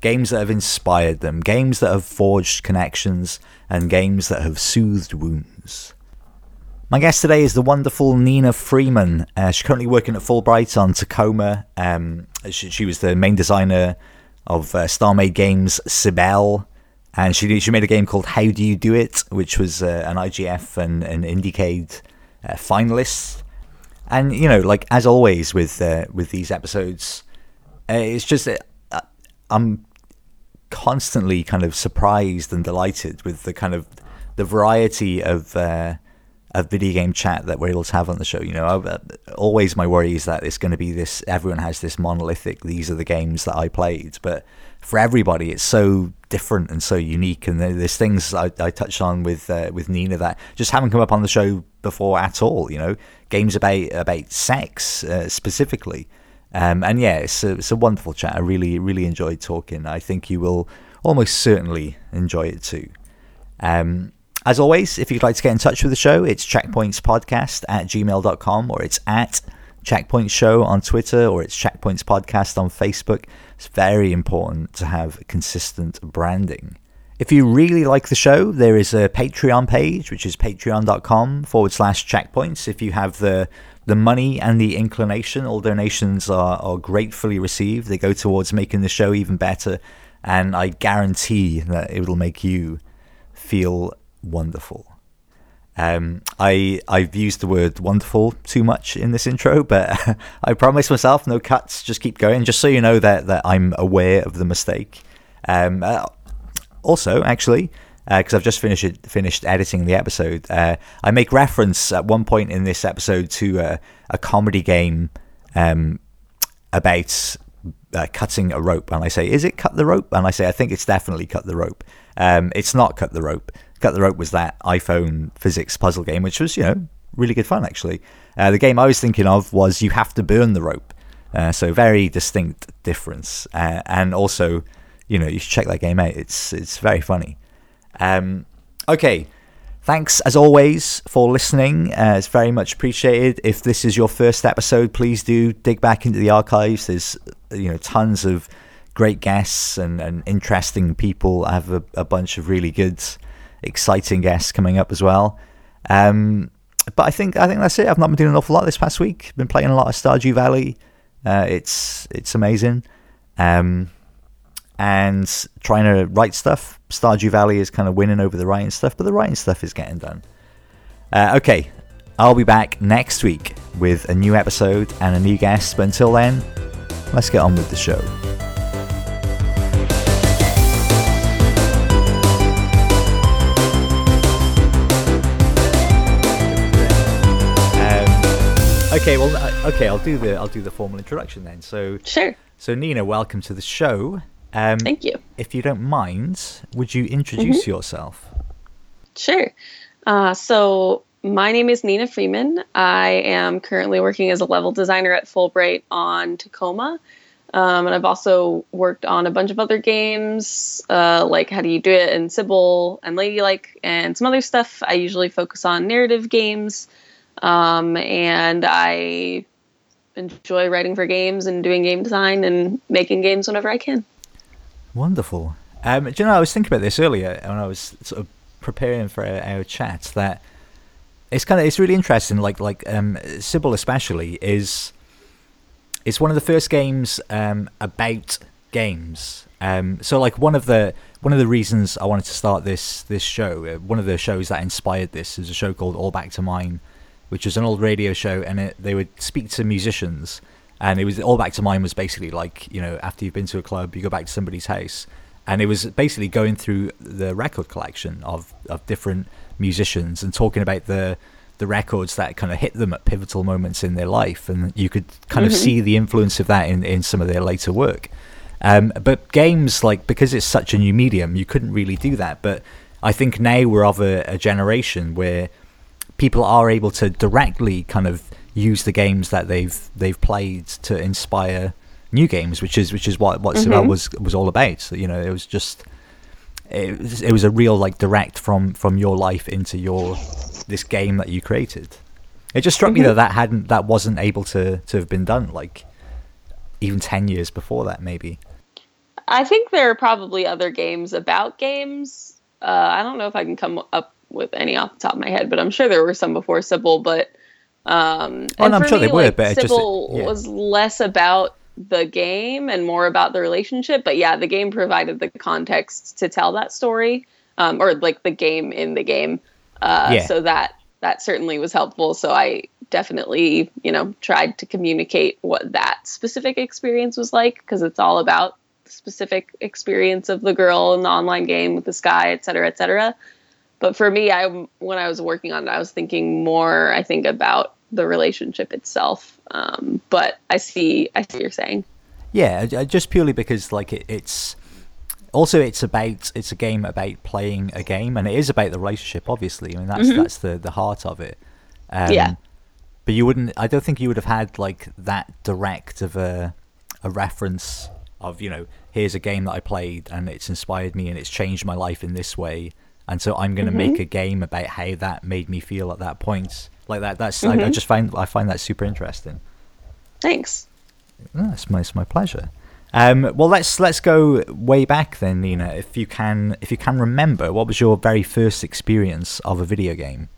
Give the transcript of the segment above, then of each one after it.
games that have inspired them, games that have forged connections, and games that have soothed wounds. My guest today is the wonderful Nina Freeman. Uh, she's currently working at Fullbright on Tacoma. Um, she, she was the main designer of uh, Star Maid Games Cibele, and she she made a game called How Do You Do It, which was uh, an IGF and an Indiecade uh, finalist. And you know, like as always with uh, with these episodes, uh, it's just uh, I'm constantly kind of surprised and delighted with the kind of the variety of of video game chat that we're able to have on the show. You know, uh, always my worry is that it's going to be this. Everyone has this monolithic. These are the games that I played, but for everybody, it's so different and so unique. And there's things I, I touched on with uh, with Nina that just haven't come up on the show before at all. You know, games about about sex uh, specifically. Um, and yeah, it's a, it's a wonderful chat. I really, really enjoyed talking. I think you will almost certainly enjoy it too. Um, as always, if you'd like to get in touch with the show, it's checkpointspodcast at gmail.com or it's at Checkpoint Show on Twitter or it's Checkpoints Podcast on Facebook. It's very important to have consistent branding. If you really like the show, there is a Patreon page, which is patreon.com forward slash checkpoints. If you have the the money and the inclination, all donations are, are gratefully received. They go towards making the show even better, and I guarantee that it will make you feel wonderful. Um, I I've used the word wonderful too much in this intro, but I promise myself no cuts. Just keep going, just so you know that that I'm aware of the mistake. Um, uh, also, actually, because uh, I've just finished finished editing the episode, uh, I make reference at one point in this episode to uh, a comedy game um, about uh, cutting a rope, and I say, "Is it cut the rope?" And I say, "I think it's definitely cut the rope." Um, it's not cut the rope. Cut the Rope was that iPhone physics puzzle game, which was, you know, really good fun actually. Uh, the game I was thinking of was You Have to Burn the Rope. Uh, so very distinct difference. Uh, and also, you know, you should check that game out. It's it's very funny. Um, okay. Thanks as always for listening. Uh, it's very much appreciated. If this is your first episode, please do dig back into the archives. There's you know tons of great guests and, and interesting people. I have a, a bunch of really good exciting guests coming up as well. Um, but I think I think that's it. I've not been doing an awful lot this past week. Been playing a lot of Stardew Valley. Uh, it's it's amazing, um, and trying to write stuff. Stardew Valley is kind of winning over the writing stuff, but the writing stuff is getting done. Uh, okay, I'll be back next week with a new episode and a new guest. But until then, let's get on with the show. Okay, well, uh, okay, I'll do the I'll do the formal introduction then. So sure. So Nina, welcome to the show. Um, Thank you. If you don't mind, would you introduce mm-hmm. yourself? Sure. Uh, so my name is Nina Freeman. I am currently working as a level designer at Fullbright on Tacoma. Um, and I've also worked on a bunch of other games, uh, like How Do You Do It and Cibele and Ladylike and some other stuff. I usually focus on narrative games. Um, and I enjoy writing for games and doing game design and making games whenever I can. Wonderful. Um, do you know, I was thinking about this earlier when I was sort of preparing for our, our chat that it's kind of it's really interesting. Like like um, Cibele especially is it's one of the first games um, about games. Um, so like one of the one of the reasons I wanted to start this this show, uh, one of the shows that inspired this is a show called All Back to Mine, which was an old radio show, and it, they would speak to musicians, and it was all back to mine was basically like you know after you've been to a club, you go back to somebody's house, and it was basically going through the record collection of of different musicians and talking about the the records that kind of hit them at pivotal moments in their life, and you could kind mm-hmm. of see the influence of that in in some of their later work. Um, but games like because it's such a new medium, you couldn't really do that. But I think now we're of a, a generation where people are able to directly kind of use the games that they've they've played to inspire new games, which is which is what what mm was was all about. So, you know, it was just it was, it was a real like direct from from your life into your this game that you created. It just struck mm-hmm. me that that hadn't that wasn't able to to have been done like even 10 years before that maybe. I think there are probably other games about games. Uh, I don't know if I can come up with any off the top of my head, but I'm sure there were some before Cibele. But um, oh, no, I'm sure me, they were, like, but Cibele just, yeah. was less about the game and more about the relationship. But yeah, the game provided the context to tell that story, um, or like the game in the game. Uh, yeah. So that that certainly was helpful. So I definitely, you know, tried to communicate what that specific experience was like because it's all about the specific experience of the girl in the online game with this guy, et cetera, et cetera. But for me, I when I was working on it, I was thinking more, I think, about the relationship itself. Um, but I see, I see what you're saying. Yeah, just purely because like it, it's also it's about it's a game about playing a game, and it is about the relationship. Obviously, I mean that's mm-hmm. that's the the heart of it. Um, yeah. But you wouldn't. I don't think you would have had like that direct of a a reference of you know here's a game that I played and it's inspired me and it's changed my life in this way and so I'm going to mm-hmm. make a game about how that made me feel at that point. Like that. That's mm-hmm. I, I, just find I find that super interesting. Thanks. It's my it's my pleasure. Um, well, let's let's go way back then, Nina. If you can, if you can remember, what was your very first experience of a video game?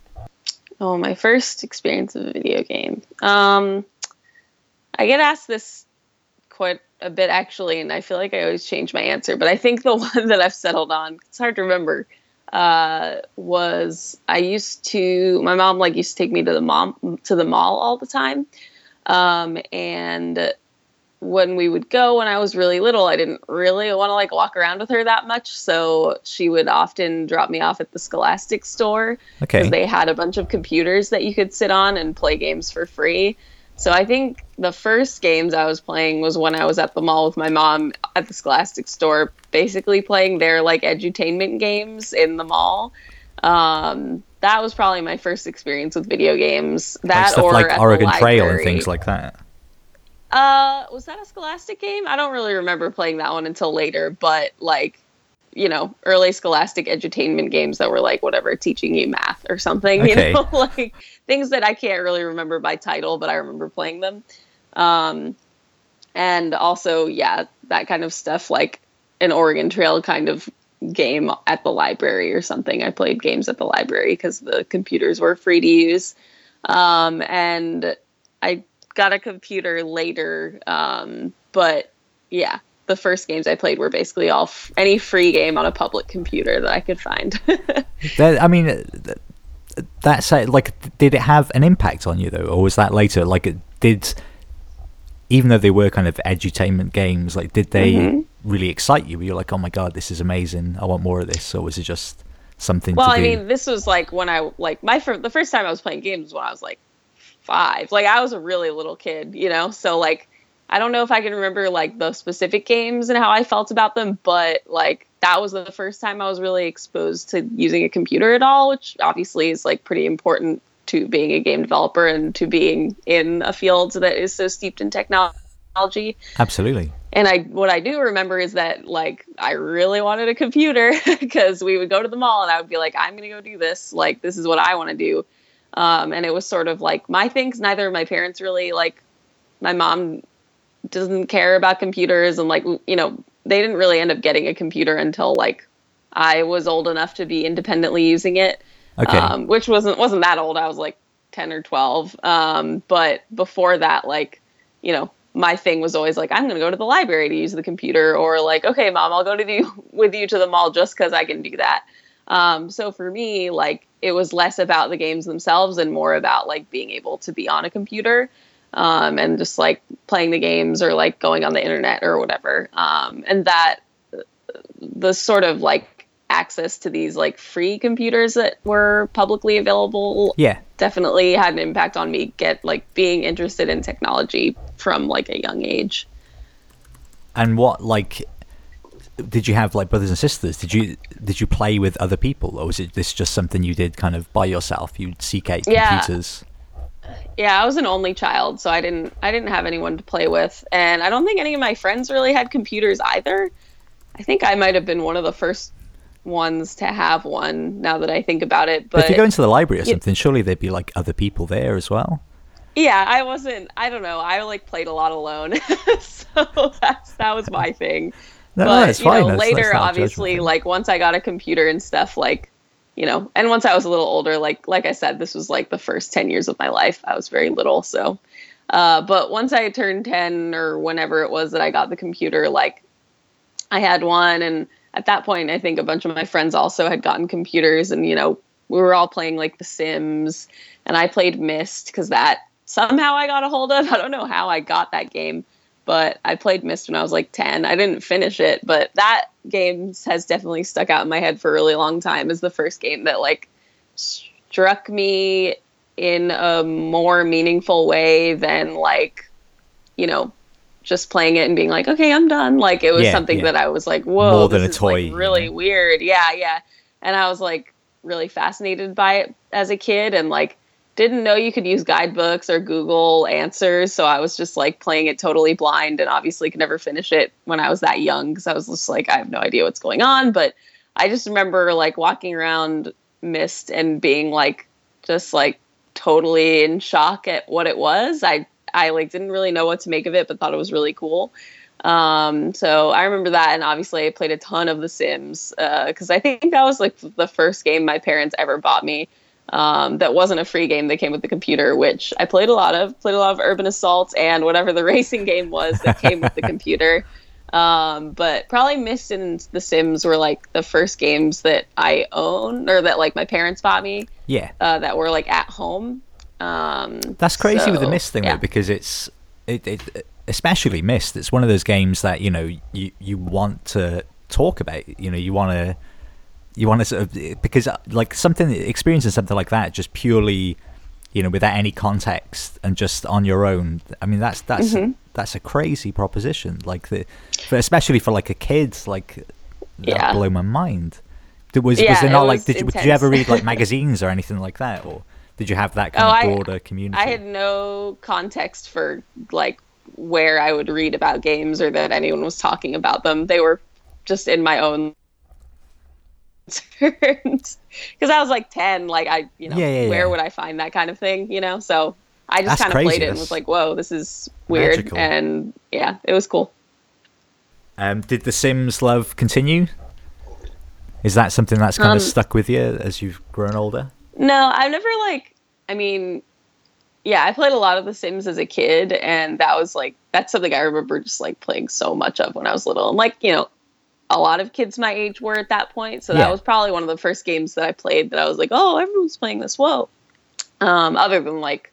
Oh, my first experience of a video game. Um, I get asked this quite a bit actually, and I feel like I always change my answer. But I think the one that I've settled on, it's hard to remember, uh, was I used to my mom like used to take me to the mom to the mall all the time, um, and when we would go when I was really little, I didn't really want to like walk around with her that much. So she would often drop me off at the Scholastic store because okay. they had a bunch of computers that you could sit on and play games for free. So I think the first games I was playing was when I was at the mall with my mom at the Scholastic store, basically playing their like edutainment games in the mall. Um, that was probably my first experience with video games. That like or like Oregon Trail and things like that. Uh, was that a Scholastic game? I don't really remember playing that one until later, but like you know, early scholastic edutainment games that were like whatever, teaching you math or something, okay. you know, like things that I can't really remember by title, but I remember playing them. Um, and also, yeah, that kind of stuff like an Oregon Trail kind of game at the library or something. I played games at the library because the computers were free to use. Um, and I got a computer later, um, but yeah, the first games I played were basically all f- any free game on a public computer that I could find. that, I mean, that, that's like, did it have an impact on you though, or was that later? Like, it did even though they were kind of edutainment games, like, did they mm-hmm. really excite you? Were you like, oh my god, this is amazing, I want more of this, or was it just something? Well, I do? mean, this was like when I like my fir- the first time I was playing games was when I was like five. Like, I was a really little kid, you know, so like I don't know if I can remember like the specific games and how I felt about them, but like that was the first time I was really exposed to using a computer at all, which obviously is like pretty important to being a game developer and to being in a field that is so steeped in technology. Absolutely. And I what I do remember is that like I really wanted a computer because we would go to the mall and I would be like I'm going to go do this, like this is what I want to do. Um, and it was sort of like my things neither of my parents really like my mom doesn't care about computers and like you know they didn't really end up getting a computer until like I was old enough to be independently using it. Okay. Um, which wasn't wasn't that old. I was like ten or twelve. Um, but before that, like, you know, my thing was always like, I'm gonna go to the library to use the computer, or like, okay, mom, I'll go to the with you to the mall just because I can do that. Um, so for me, like, it was less about the games themselves and more about like being able to be on a computer um, and just like playing the games or like going on the internet or whatever. Um, and that the sort of like access to these like free computers that were publicly available yeah definitely had an impact on me get like being interested in technology from like a young age And what like did you have like brothers and sisters? Did you did you play with other people, or was it this just something you did kind of by yourself? You'd seek out Yeah. computers. Yeah, I was an only child, so I didn't I didn't have anyone to play with, and I don't think any of my friends really had computers either. I think I might have been one of the first ones to have one. Now that I think about it, But, but if you go into the library or something, surely there'd be like other people there as well. yeah, I wasn't. I don't know. I like played a lot alone, so that's that was my thing. No, but that's you fine. know, That's- later, that's obviously, like once I got a computer and stuff, like you know, and once I was a little older, like like I said, this was like the first ten years of my life. I was very little, so. Uh, but once I turned ten or whenever it was that I got the computer, like I had one, and at that point, I think a bunch of my friends also had gotten computers, and you know, we were all playing like The Sims, and I played Myst because that somehow I got a hold of. I don't know how I got that game, but I played Myst when I was like 10. I didn't finish it, but that game has definitely stuck out in my head for a really long time as the first game that like struck me in a more meaningful way than like, you know, just playing it and being like, okay, I'm done. Like it was Yeah, something yeah. that I was like, whoa, More than this a is, toy, like, really weird. Yeah, yeah. And I was like really fascinated by it as a kid and like didn't know you could use guidebooks or Google answers. So I was just like playing it totally blind and obviously could never finish it when I was that young because I was just like, I have no idea what's going on. But I just remember like walking around Myst and being like, just like totally in shock at what it was. I, I like didn't really know what to make of it, but thought it was really cool. Um, so I remember that, and obviously I played a ton of The Sims because I think that was like the first game my parents ever bought me. Um, that wasn't a free game that came with the computer, which I played a lot of. Played a lot of Urban Assault and whatever the racing game was that came with the computer. Um, but probably Myst and The Sims were like the first games that I own or that like my parents bought me Yeah, uh, that were like at home. Um, that's crazy with the so, Myst thing yeah. though, because it's it, it especially Myst. It's one of those games that you know you you want to talk about. You know, you want to you want to sort of because uh, like something experiencing something like that just purely you know without any context and just on your own i mean that's that's Mm-hmm. that's a crazy proposition like the for, especially for like a kid like that Yeah. blew my mind was, was there it not like did you, did you ever read like magazines or anything like that or did you have that kind Oh, of I- broader community I had no context for like where I would read about games or that anyone was talking about them. They were just in my own because I was like 10 like I you know Yeah, yeah, where yeah. would I find that kind of thing you know so I just kind of played it and That's was like whoa this is weird magical. and yeah it was cool um did the sims love continue is that something that's kind Um, of stuck with you as you've grown older No, I've never like. I mean, yeah, I played a lot of The Sims as a kid, and that was like that's something I remember just like playing so much of when I was little. And like you know, a lot of kids my age were at that point, so Yeah. that was probably one of the first games that I played that I was like, oh, everyone's playing this. Whoa. Um, other than like,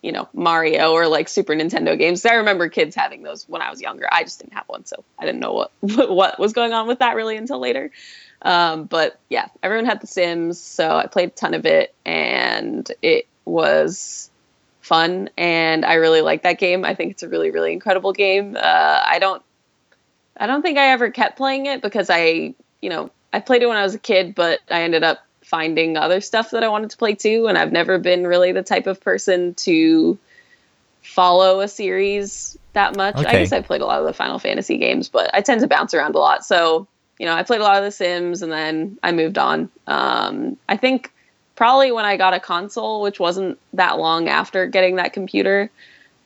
you know, Mario or like Super Nintendo games, I remember kids having those when I was younger. I just didn't have one, so I didn't know what what was going on with that really until later. Um, but yeah, everyone had The Sims, so I played a ton of it, and it was fun, and I really like that game. I think it's a really, really incredible game. Uh, I don't, I don't think I ever kept playing it because I, you know, I played it when I was a kid, but I ended up finding other stuff that I wanted to play too, and I've never been really the type of person to follow a series that much. Okay. I guess I played a lot of the Final Fantasy games, but I tend to bounce around a lot. So, you know, I played a lot of The Sims and then I moved on. Um, I think probably when I got a console, which wasn't that long after getting that computer,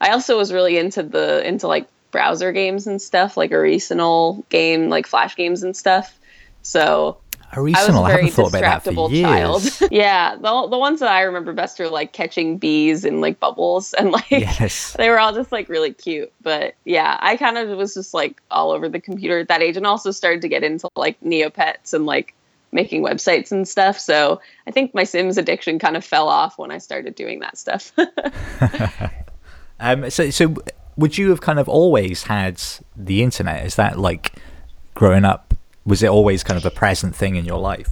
I also was really into the into like browser games and stuff, like a regional game, like flash games and stuff. So I was a very haven't thought about that for distractible years child. yeah, the the ones that I remember best are like catching bees and like bubbles and like yes they were all just like really cute. But yeah, I kind of was just like all over the computer at that age and also started to get into like Neopets and like making websites and stuff. So I think my Sims addiction kind of fell off when I started doing that stuff. Um, so, so would you have kind of always had the internet? Is that like growing up? Was it always kind of a present thing in your life?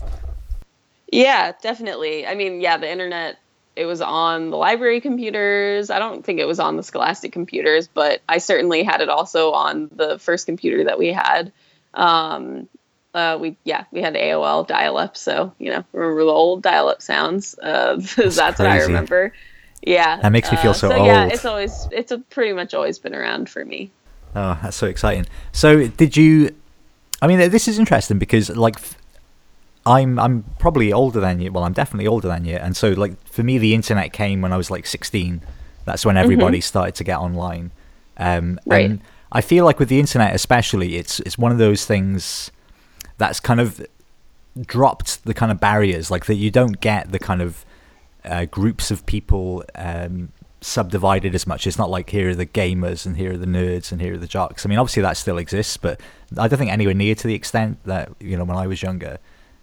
yeah, definitely. I mean, yeah, the internet it was on the library computers. I don't think it was on the Scholastic computers, but I certainly had it also on the first computer that we had. Um, uh, we yeah we had AOL dial up, so you know remember the old dial up sounds. Uh, that's, that's what I remember. Yeah, that makes me feel so, uh, so old. Yeah, it's always it's pretty much always been around for me. Oh, that's so exciting. So did you? I mean, this is interesting because like I'm I'm probably older than you. Well, I'm definitely older than you, and so like for me, the internet came when I was like 16. That's when everybody mm-hmm. started to get online. Um, right. And I feel like with the internet, especially, it's it's one of those things that's kind of dropped the kind of barriers, like that you don't get the kind of uh, groups of people um, subdivided as much. It's not like here are the gamers and here are the nerds and here are the jocks. I mean, obviously that still exists, but I don't think anywhere near to the extent that you know when I was younger.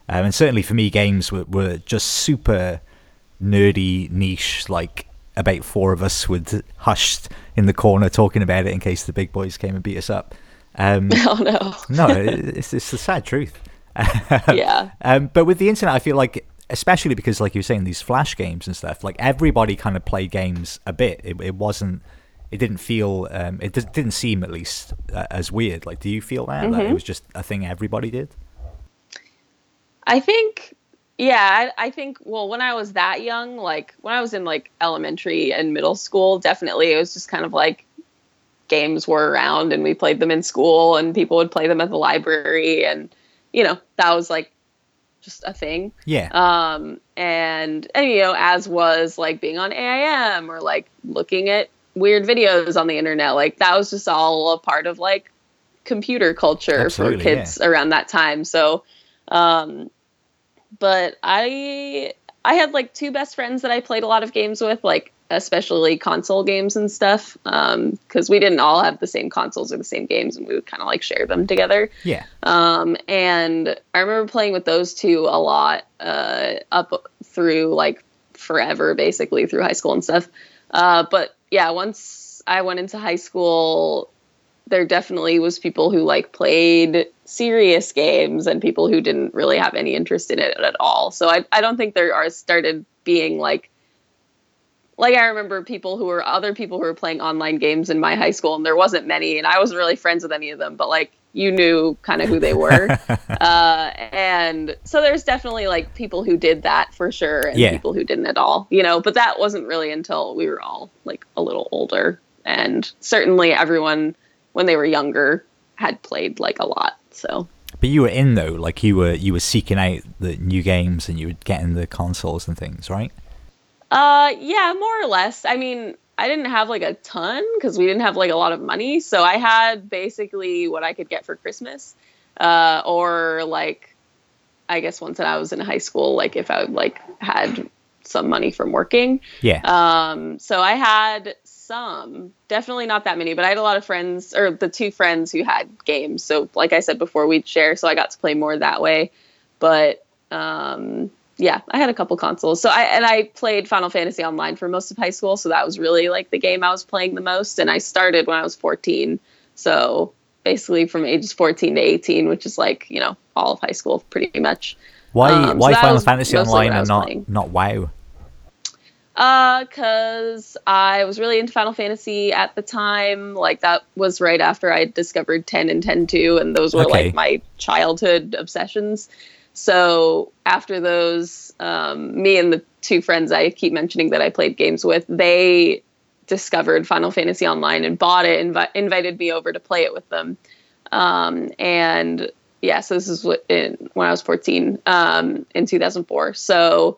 Um, and certainly for me, games were, were just super nerdy, niche. Like about four of us would hushed in the corner talking about it in case the big boys came and beat us up. Um, oh no, no, it's it's the sad truth. yeah. Um, but with the internet, I feel like, especially because, like you were saying, these flash games and stuff, like everybody kind of played games a bit. It, it wasn't. It didn't feel. Um, it didn't seem at least uh, as weird. Like, do you feel that mm-hmm. that it was just a thing everybody did? I think, yeah, I, I, think, well, when I was that young, like when I was in like elementary and middle school, definitely it was just kind of like games were around and we played them in school and people would play them at the library. And, you know, that was like just a thing. Yeah. Um, and, and, you know, as was like being on AIM or like looking at weird videos on the internet, like that was just all a part of like computer culture Absolutely, for kids yeah. around that time. So, um, but I I had like two best friends that I played a lot of games with, like especially console games and stuff, because um, we didn't all have the same consoles or the same games, and we would kind of like share them together. Yeah. Um, and I remember playing with those two a lot uh, up through like forever, basically through high school and stuff. Uh, but yeah, once I went into high school, there definitely was people who like played serious games and people who didn't really have any interest in it at all. So I I don't think there are started being like like I remember people who were other people who were playing online games in my high school and there wasn't many and I wasn't really friends with any of them, but like you knew kind of who they were. uh, and so there's definitely like people who did that for sure and yeah. people who didn't at all, you know, but that wasn't really until we were all like a little older and certainly everyone when they were younger had played like a lot. So. But you were in though, like you were you were seeking out the new games and you were getting the consoles and things, right? Uh, yeah, more or less. I mean, I didn't have like a ton because we didn't have like a lot of money, so I had basically what I could get for Christmas, uh, or like, I guess once I was in high school, like if I like had some money from working. Yeah. Um, so I had some, definitely not that many, but I had a lot of friends, or the two friends who had games. So, like I said before, we'd share, so I got to play more that way. But um, yeah, I had a couple consoles. So I and I played Final Fantasy Online for most of high school, so that was really like the game I was playing the most. And I started when I was 14, so basically from ages 14 to 18, which is like you know all of high school pretty much. Why um, why so Final Fantasy Online and not playing. not WoW? Uh, cause I was really into Final Fantasy at the time. Like that was right after I discovered 10 and 10-2, and those were okay. like my childhood obsessions. So after those, um, me and the two friends I keep mentioning that I played games with, they discovered Final Fantasy Online and bought it, and invi- invited me over to play it with them. Um, and yeah, so this is what in, when I was 14 um, in 2004. So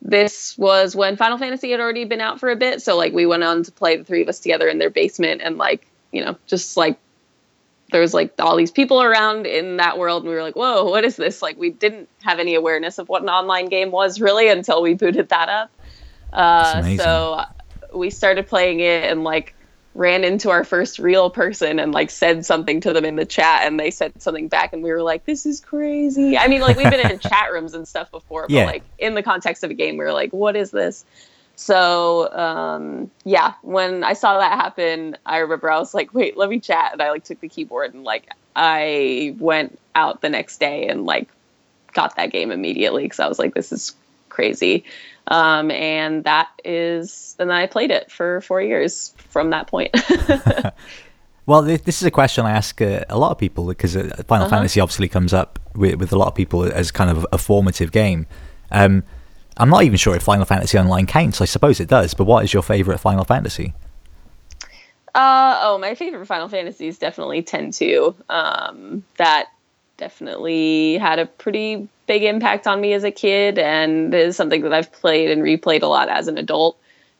this was when Final Fantasy had already been out for a bit. So like we went on to play the three of us together in their basement and like, you know, just like there was like all these people around in that world and we were like, whoa, what is this? Like we didn't have any awareness of what an online game was really until we booted that up. Uh, so we started playing it and like ran into our first real person and like said something to them in the chat and they said something back and we were like this is crazy i mean like we've been in chat rooms and stuff before but yeah. like in the context of a game we were like what is this so um, yeah when i saw that happen i remember i was like wait let me chat and i like took the keyboard and like i went out the next day and like got that game immediately because i was like this is crazy. Um, and that is, and then I played it for four years from that point. well, this is a question I ask uh, a lot of people because uh, Final uh-huh. Fantasy obviously comes up with, with, a lot of people as kind of a formative game. Um, I'm not even sure if Final Fantasy Online counts. I suppose it does, but what is your favorite Final Fantasy? Uh, oh, my favorite Final Fantasy is definitely 10 2. Um, that definitely had a pretty big impact on me as a kid and is something that I've played and replayed a lot as an adult.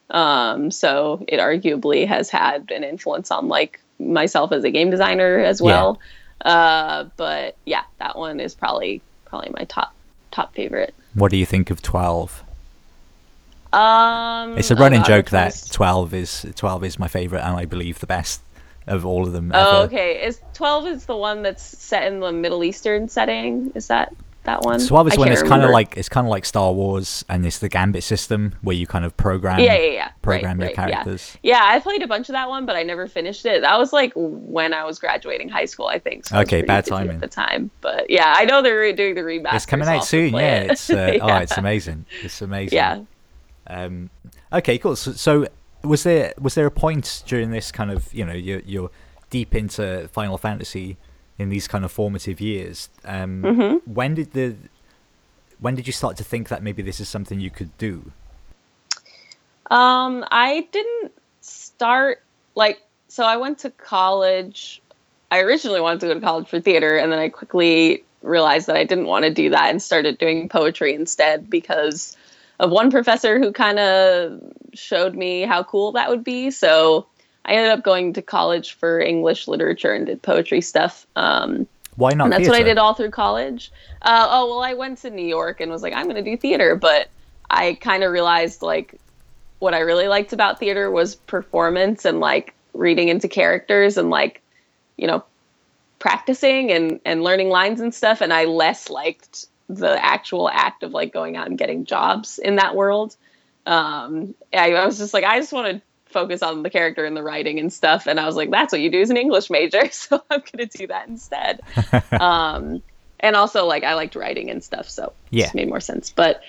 Um, so it arguably has had an influence on like myself as a game designer as well. Yeah. Uh, but yeah, that one is probably probably my top top favorite. What do you think of 12? Um, it's a running joke that 12 is 12 is my favorite and I believe the best of all of them. Oh, okay. Is 12 is the one that's set in the Middle Eastern setting? Is that that one? 12 is I when it's kind of like it's kind of like Star Wars and it's the Gambit system where you kind of program yeah, yeah, yeah. program right, your right, characters. Yeah. yeah, I played a bunch of that one but I never finished it. That was like when I was graduating high school, I think. So okay, bad timing at the time. But yeah, I know they're doing the remaster. It's coming out soon. Yeah, it. it's uh, yeah. oh, it's amazing. It's amazing. Yeah. Um, okay, cool. So, so, was there was there a point during this kind of you know you're you're deep into Final Fantasy in these kind of formative years? Um, mm-hmm. When did the when did you start to think that maybe this is something you could do? Um, I didn't start like so. I went to college. I originally wanted to go to college for theater, and then I quickly realized that I didn't want to do that and started doing poetry instead because of one professor who kind of showed me how cool that would be. So I ended up going to college for English literature and did poetry stuff. Um, Why not? And that's theater? what I did all through college. Uh, oh well, I went to New York and was like, I'm going to do theater, but I kind of realized like what I really liked about theater was performance and like reading into characters and like you know practicing and and learning lines and stuff and I less liked the actual act of like going out and getting jobs in that world. Um, I, I was just like, I just want to focus on the character and the writing and stuff. And I was like, that's what you do as an English major. So I'm going to do that instead. um, and also like, I liked writing and stuff. So yeah, it made more sense. But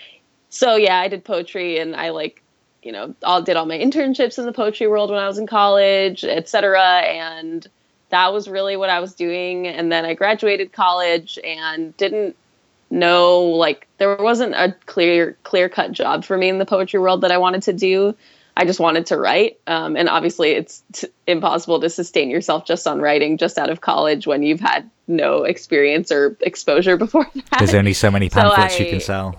so yeah, I did poetry and I like, you know, all did all my internships in the poetry world when I was in college, etc. And that was really what I was doing. And then I graduated college and didn't no like there wasn't a clear clear cut job for me in the poetry world that I wanted to do. I just wanted to write, um, and obviously it's t- impossible to sustain yourself just on writing just out of college when you've had no experience or exposure before that. There's only so many pamphlets so I, you can sell.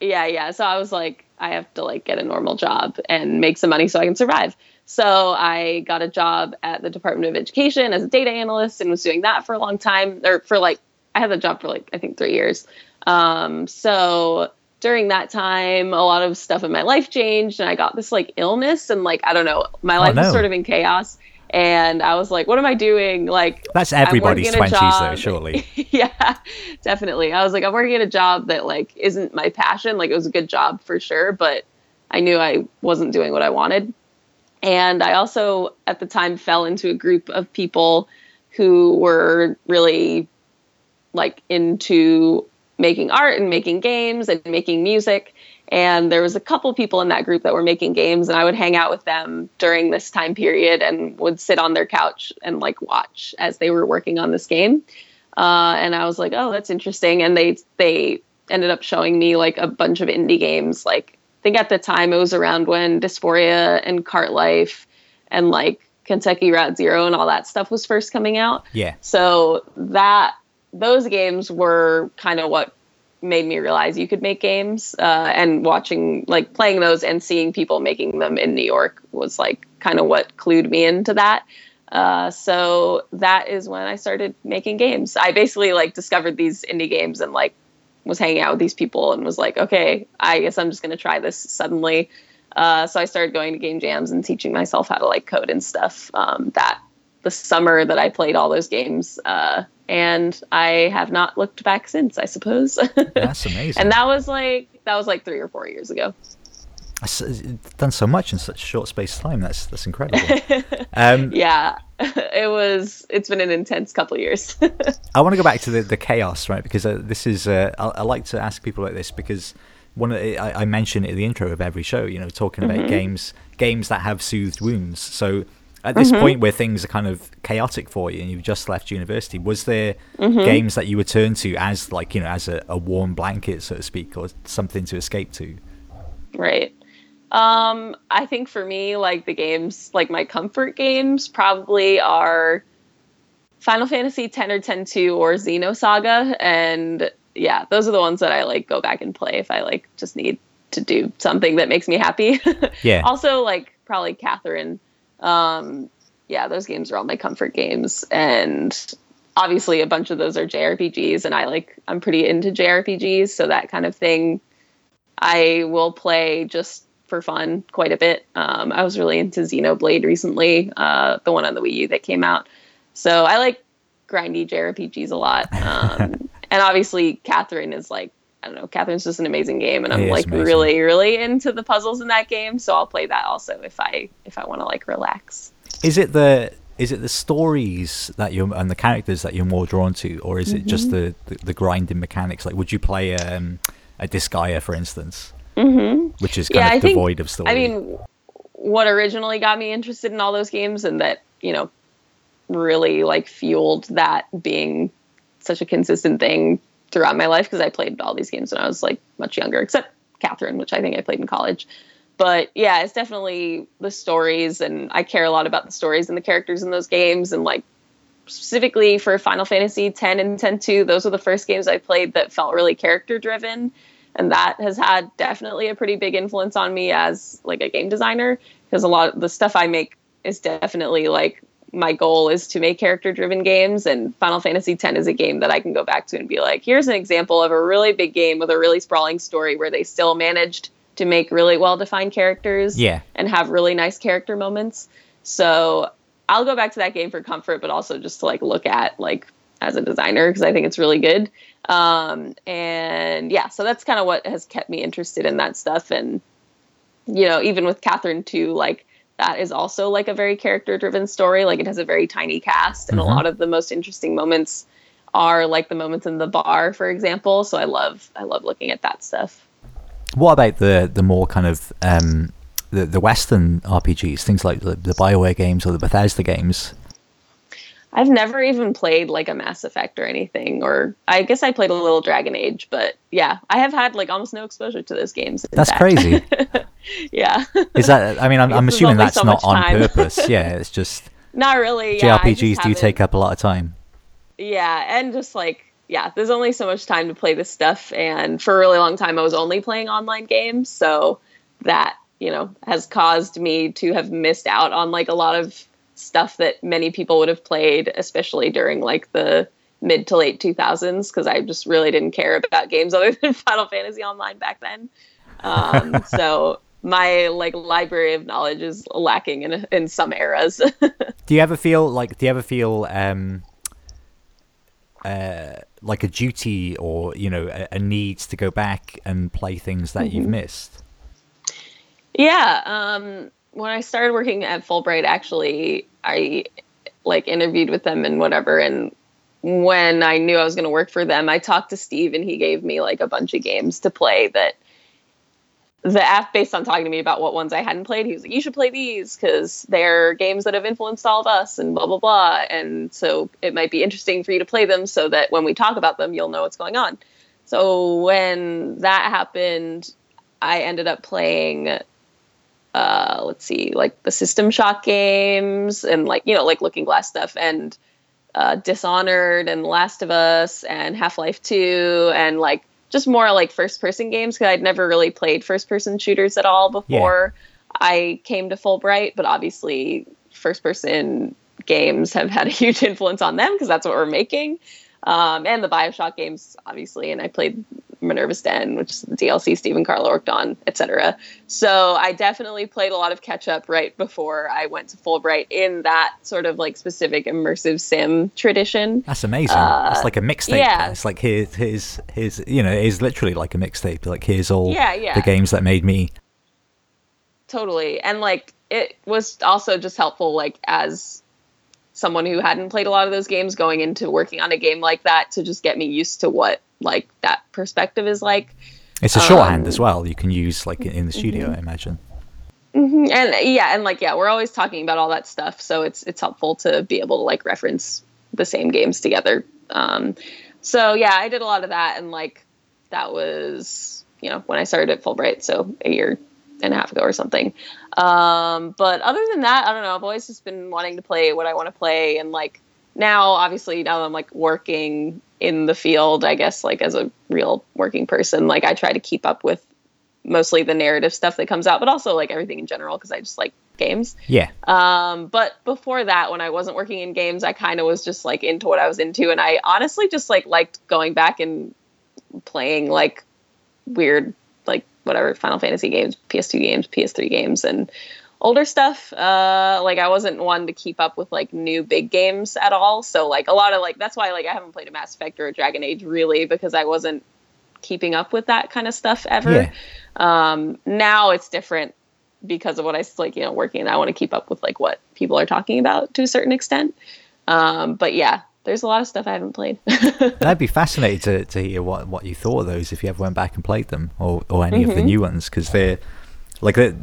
Yeah, yeah. So I was like, I have to like get a normal job and make some money so I can survive. So I got a job at the Department of Education as a data analyst and was doing that for a long time, or for like I had the job for like I think three years. Um, so during that time, a lot of stuff in my life changed, and I got this like illness, and like I don't know, my oh, life oh, no. was sort of in chaos. And I was like, "What am I doing?" Like that's everybody's twenties, though, surely. yeah, definitely. I was like, I'm working at a job that like isn't my passion. Like it was a good job for sure, but I knew I wasn't doing what I wanted. And I also, at the time, fell into a group of people who were really like into making art and making games and making music. And there was a couple people in that group that were making games and i would hang out with them during this time period and would sit on their couch and like watch as they were working on this game. Uh, and i was like oh that's interesting. And they they ended up showing me like a bunch of indie games. Like i think at the time it was around when Dys4ia and cart life and like kentucky route zero and all that stuff was first coming out. Yeah. So that those games were kind of what made me realize you could make games uh, and watching like playing those and seeing people making them in new york was like kind of what clued me into that. Uh, so that is when i started making games. I basically like discovered these indie games and like was hanging out with these people and was like okay i guess i'm just going to try this suddenly. Uh, so i started going to game jams and teaching myself how to like code and stuff um, that the summer that i played all those games uh, and I have not looked back since. I suppose. That's amazing. and that was like that was like three or four years ago. I've done so much in such a short space of time. That's that's incredible. Um, yeah, it was. It's been an intense couple years. I want to go back to the, the chaos, right? Because uh, this is. Uh, I, I, like to ask people like this because one of the, I, I mention it at the intro of every show. You know, talking about Mm-hmm. games games that have soothed wounds. So at this Mm-hmm. point where things are kind of chaotic for you and you've just left university, was there Mm-hmm. games that you would turn to as like you know as a, a warm blanket, so to speak, or something to escape to? Right. Um, I think for me, like the games, like my comfort games probably are Final Fantasy X or X 2 or Xenosaga. And yeah, those are the ones that I like go back and play if I like just need to do something that makes me happy. Yeah. also, like probably Catherine. Um, yeah, those games are all my comfort games. And obviously a bunch of those are JRPGs and I like I'm pretty into JRPGs, so that kind of thing I will play just for fun quite a bit. Um, I was really into Xenoblade recently, uh, the one on the Wii U that came out. So I like grindy JRPGs a lot. Um, and obviously, Catherine is like, I don't know, Catherine's just an amazing game, and I'm like really, really into the puzzles in that game. So I'll play that also if I if I want to like relax. Is it the is it the stories that you're and the characters that you're more drawn to, or is it just the, the the grinding mechanics? Like, would you play um, a Disgaea, for instance, mm-hmm. which is kind Yeah, of I think- devoid of story? I mean, what originally got me interested in all those games and that, you know, really like fueled that being such a consistent thing throughout my life because I played all these games when I was like much younger, except Catherine, which I think I played in college. But yeah, it's definitely the stories, and I care a lot about the stories and the characters in those games. And like specifically for Final Fantasy X and X 2, those were the first games I played that felt really character driven and that has had definitely a pretty big influence on me as like a game designer because a lot of the stuff I make is definitely like my goal is to make character driven games and Final Fantasy X is a game that I can go back to and be like here's an example of a really big game with a really sprawling story where they still managed to make really well defined characters Yeah. and have really nice character moments. So I'll go back to that game for comfort but also just to like look at like as a designer because I think it's really good. Um, and yeah so that's kind of what has kept me interested in that stuff. And you know even with catherine too like that is also like a very character driven story like it has a very tiny cast and Mhm. a lot of the most interesting moments are like the moments in the bar for example so i love i love looking at that stuff What about the the more kind of um, the the Western RPGs, things like the, the Bioware games or the Bethesda games? I've never even played like a mass effect or anything or i guess i played a little dragon age but yeah i have had like almost no exposure to those games That's fact. crazy. yeah Is that? I mean, I'm, I'm assuming that's so not on purpose. Yeah, it's just not really yeah, JRPGs do take up a lot of time. Yeah, and just like yeah, there's only so much time to play this stuff, and for a really long time, I was only playing online games, so that you know has caused me to have missed out on like a lot of stuff that many people would have played, especially during like the mid to late 2000s, because I just really didn't care about games other than Final Fantasy Online back then. Um, so my like library of knowledge is lacking in in some eras. Do you ever feel like? Do you ever feel um, uh, like a duty or you know a, a need to go back and play things that Mm-hmm. you've missed? Yeah. Um, when I started working at Fullbright, actually, I like interviewed with them and whatever. And when I knew I was going to work for them, I talked to Steve and he gave me like a bunch of games to play that the app based on talking to me about what ones I hadn't played. He was like, you should play these because they're games that have influenced all of us and blah, blah, blah. And so it might be interesting for you to play them so that when we talk about them, you'll know what's going on. So when that happened, I ended up playing uh let's see like the system shock games and like you know like looking glass stuff and uh dishonored and last of us and half-life 2 and like just more like first person games because i'd never really played first person shooters at all before. I came to fullbright but obviously first person games have had a huge influence on them because that's what we're making. Um, and the bioshock games obviously and i played minerva's den which is the dlc stephen karla worked on etc so i definitely played a lot of catch up right before i went to fullbright in that sort of like specific immersive sim tradition That's amazing. Uh, it's like a mixtape. yeah. It's like here's here's here's you know it's literally like a mixtape. Like here's all Yeah, yeah. the games that made me. totally and like it was also just helpful like as someone who hadn't played a lot of those games going into working on a game like that to just get me used to what like that perspective is like It's a shorthand um, as well. You can use like in the studio, mm-hmm. I imagine. Mm-hmm. And yeah, and like yeah, we're always talking about all that stuff, so it's it's helpful to be able to like reference the same games together. Um, so yeah, I did a lot of that, and like that was you know when I started at Fullbright, so a year and a half ago or something. Um, but other than that, I don't know. I've always just been wanting to play what I want to play, and like now, obviously, now I'm like working in the field, I guess, like as a real working person, like I try to keep up with mostly the narrative stuff that comes out, but also like everything in general because I just like games. Yeah. Um, but before that, when I wasn't working in games, I kind of was just like into what I was into, and I honestly just like liked going back and playing like weird, like whatever Final Fantasy games, PS2 games, PS3 games, and older stuff. Uh, like I wasn't one to keep up with like new big games at all. So like a lot of like that's why like I haven't played a Mass Effect or a Dragon Age really because I wasn't keeping up with that kind of stuff ever. Yeah. Um, now it's different because of what I like, you know, working. I want to keep up with like what people are talking about to a certain extent. Um, but yeah, there's a lot of stuff I haven't played. I'd be fascinated to, to hear what, what you thought of those if you ever went back and played them or, or any mm-hmm. of the mm-hmm. new ones because they're like they,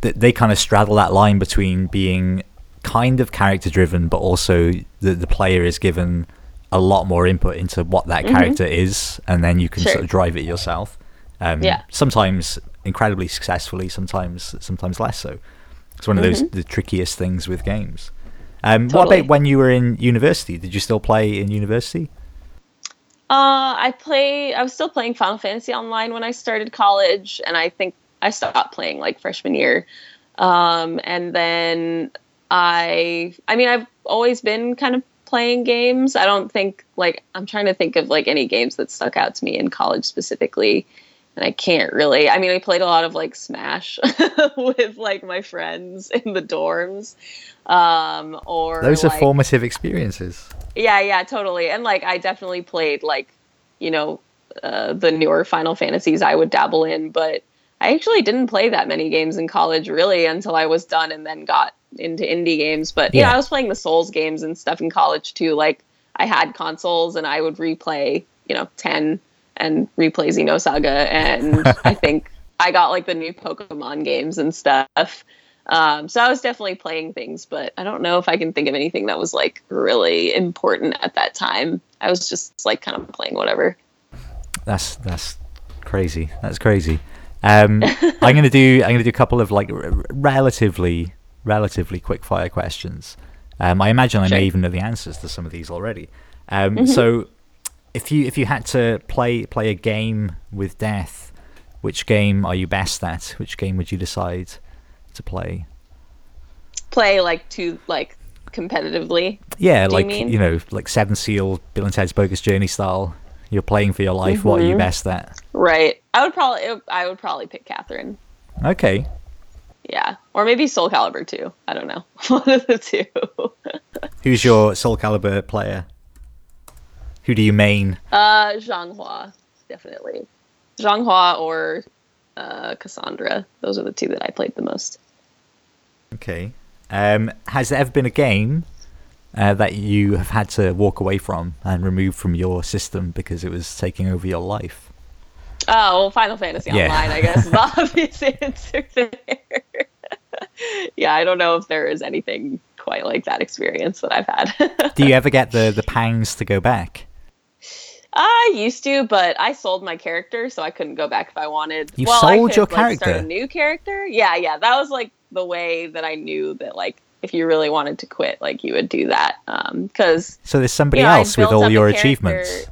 they, they kind of straddle that line between being kind of character driven, but also the, the player is given a lot more input into what that mm-hmm. character is, and then you can sure. sort of drive it yourself. Um, yeah. Sometimes incredibly successfully, sometimes sometimes less so. It's one of those mm-hmm. the trickiest things with games. Um, totally. What about when you were in university? Did you still play in university? Uh, I play. I was still playing Final Fantasy Online when I started college, and I think I stopped playing like freshman year. Um, and then I, I mean, I've always been kind of playing games. I don't think like I'm trying to think of like any games that stuck out to me in college specifically. And I can't really. I mean, I played a lot of like Smash with like my friends in the dorms. Um, or those like, are formative experiences. Yeah, yeah, totally. And like I definitely played like, you know, uh, the newer Final Fantasies I would dabble in, but I actually didn't play that many games in college really until I was done and then got into indie games. But yeah, I was playing the Souls games and stuff in college too. Like I had consoles and I would replay, you know, 10 and replay Xenosaga. And I think I got like the new Pokemon games and stuff. Um, so I was definitely playing things, but I don't know if I can think of anything that was like really important at that time. I was just like kind of playing whatever. That's that's crazy. That's crazy. Um, I'm gonna do I'm gonna do a couple of like r- relatively relatively quick fire questions. Um, I imagine I may even know the answers to some of these already. Um, mm-hmm. So, if you if you had to play play a game with death, which game are you best at? Which game would you decide to play? Play like to like competitively. Yeah, like you, you, know, like Seventh Seal, Bill and Ted's Bogus Journey style you're playing for your life, mm-hmm. what are you mm-hmm. best at? Right. I would probably I would probably pick Catherine. Okay. Yeah, or maybe Soul Calibur too. I don't know. One of the two. Who's your Soul Calibur player? Who do you main? Uh, Xianghua, definitely. Xianghua or uh, Cassandra. Those are the two that I played the most. Okay. Um, has there ever been a game uh, that you have had to walk away from and remove from your system because it was taking over your life? Oh, well, Final Fantasy yeah. Online, I guess, is the obvious answer there. yeah, I don't know if there is anything quite like that experience that I've had. Do you ever get the, the pangs to go back? I used to, but I sold my character, so I couldn't go back if I wanted. You well, sold could, your like, character? Start a new character? Yeah, yeah. That was like the way that I knew that like if you really wanted to quit, like you would do that. Because um, so there's somebody you know, else with all your achievements.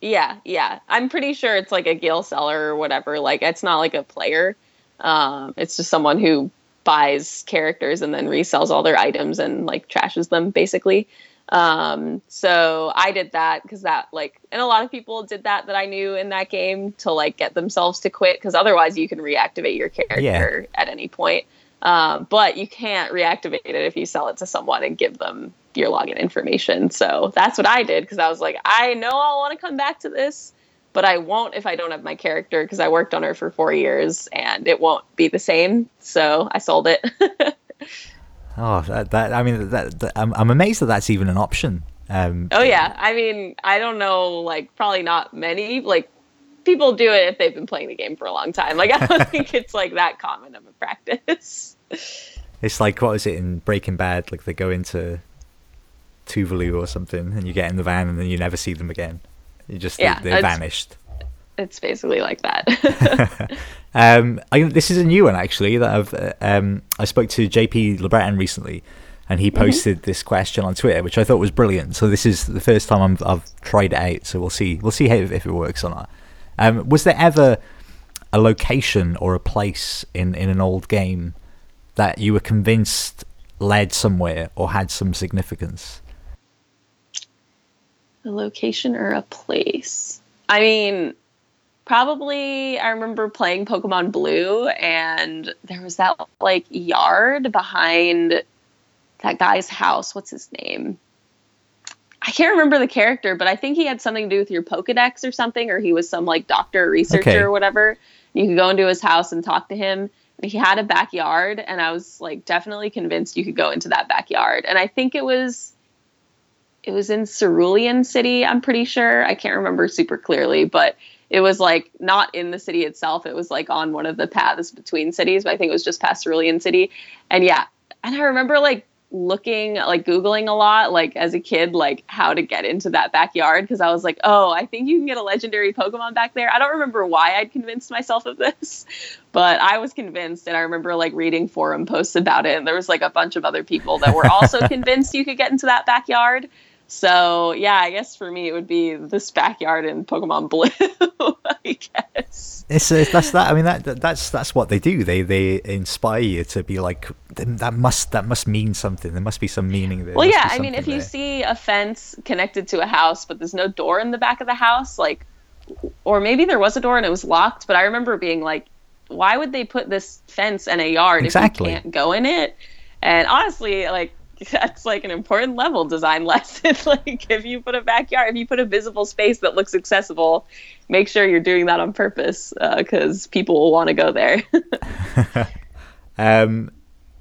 Yeah, yeah. I'm pretty sure it's like a gil seller or whatever. Like it's not like a player. Um, it's just someone who buys characters and then resells all their items and like trashes them basically. Um, so I did that because that like, and a lot of people did that that I knew in that game to like get themselves to quit because otherwise you can reactivate your character yeah. at any point. Um, but you can't reactivate it if you sell it to someone and give them your login information. So that's what I did because I was like, I know I'll want to come back to this, but I won't if I don't have my character because I worked on her for four years and it won't be the same. So I sold it. oh, that, that I mean, that, that, I'm, I'm amazed that that's even an option. Um, oh yeah, I mean, I don't know, like probably not many. Like people do it if they've been playing the game for a long time. Like I don't think it's like that common of a practice. It's like what is it in Breaking Bad? Like they go into Tuvalu or something, and you get in the van, and then you never see them again. You just Yeah, they, they're it's- vanished. It's basically like that. Um, I, this is a new one actually that I've. uh, Um, I spoke to JP LeBreton recently, and he posted this question on Twitter, which I thought was brilliant. So this is the first time I'm, I've tried it out. So we'll see. We'll see how, if it works or not. Um, was there ever a location or a place in in an old game that you were convinced led somewhere or had some significance? a location or a place. I mean, probably I remember playing Pokemon Blue and there was that like yard behind that guy's house. What's his name? I can't remember the character, but I think he had something to do with your Pokedex or something, or he was some like doctor or researcher Okay. or whatever. You could go into his house and talk to him. He had a backyard, and I was like definitely convinced you could go into that backyard. And I think it was it was in Cerulean City, I'm pretty sure. I can't remember super clearly, but it was like not in the city itself. It was like on one of the paths between cities, but I think it was just past Cerulean City. And yeah, and I remember like looking, like Googling a lot, like as a kid, like how to get into that backyard because I was like, oh, I think you can get a legendary Pokemon back there. I don't remember why I'd convinced myself of this, but I was convinced. And I remember like reading forum posts about it. And there was like a bunch of other people that were also convinced you could get into that backyard. So yeah, I guess for me it would be this backyard in Pokemon Blue. I guess. It's, it's that's that. I mean that, that that's that's what they do. They they inspire you to be like that must that must mean something. There must be some meaning there. Well, yeah, I mean, if you there." see a fence connected to a house, but there's no door in the back of the house, like, or maybe there was a door and it was locked, but I remember being like, why would they put this fence in a yard Exactly. if you can't go in it? And honestly, like, that's like an important level design lesson. like, if you put a backyard, if you put a visible space that looks accessible, make sure you're doing that on purpose because people will want to go there. Um,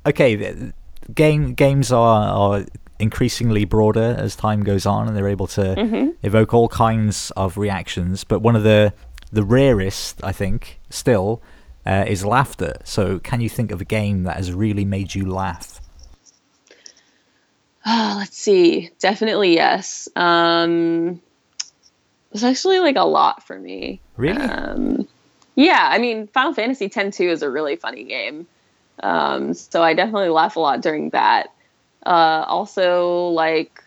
okay, game games are, are increasingly broader as time goes on, and they're able to Mm-hmm. evoke all kinds of reactions. But one of the the rarest, I think, still uh, is laughter. So, can you think of a game that has really made you laugh? Oh, let's see. Definitely yes. Um, it's actually like a lot for me. Really? Um, yeah, I mean, Final Fantasy X two is a really funny game. Um, so I definitely laugh a lot during that. Uh, also, like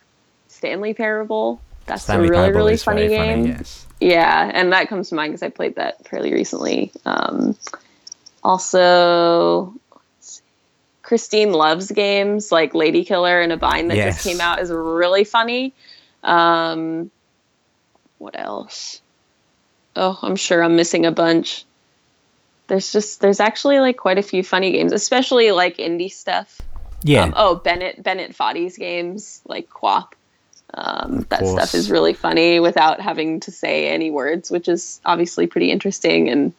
Stanley Parable. That's Stanley a really Parable really funny game. yes. Yeah, and that comes to mind because I played that fairly recently. Um, also. Christine Love's games like Ladykiller in a Bind that Yes. just came out is really funny. Um, what else? Oh, I'm sure I'm missing a bunch. There's just there's actually like quite a few funny games, especially like indie stuff. Yeah. Um, oh, Bennett Bennett Foddy's games like QWOP. Um, that course. stuff is really funny without having to say any words, which is obviously pretty interesting. And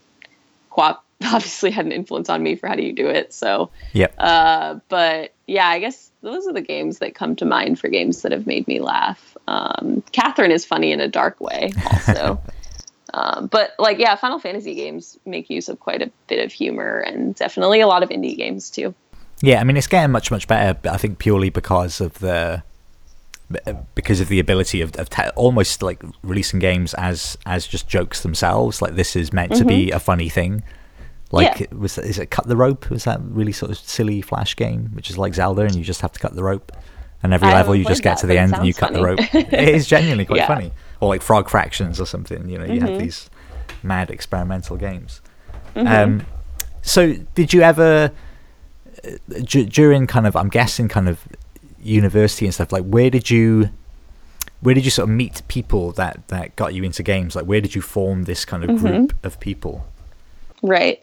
QWOP obviously had an influence on me for how do you do it. So, yeah. uh, but yeah, I guess those are the games that come to mind for games that have made me laugh. Um, Catherine is funny in a dark way, also. um, but like, yeah, Final Fantasy games make use of quite a bit of humor and definitely a lot of indie games too. Yeah, I mean it's getting much much better. But I think purely because of the because of the ability of, of te- almost like releasing games as as just jokes themselves. Like this is meant to be a funny thing. Like Mm-hmm. Yeah. was that, is it cut the rope? Was that really sort of silly flash game, which is like Zelda, and you just have to cut the rope, and every I level you just get to the end and you cut the rope. it is genuinely quite Yeah. Mm-hmm. funny, or like Frog Fractions or something. You know, you have these mad experimental games. Um, so did you ever uh, d- during kind of I'm guessing kind of university and stuff like where did you where did you sort of meet people that that got you into games like where did you form this kind of group of people Right.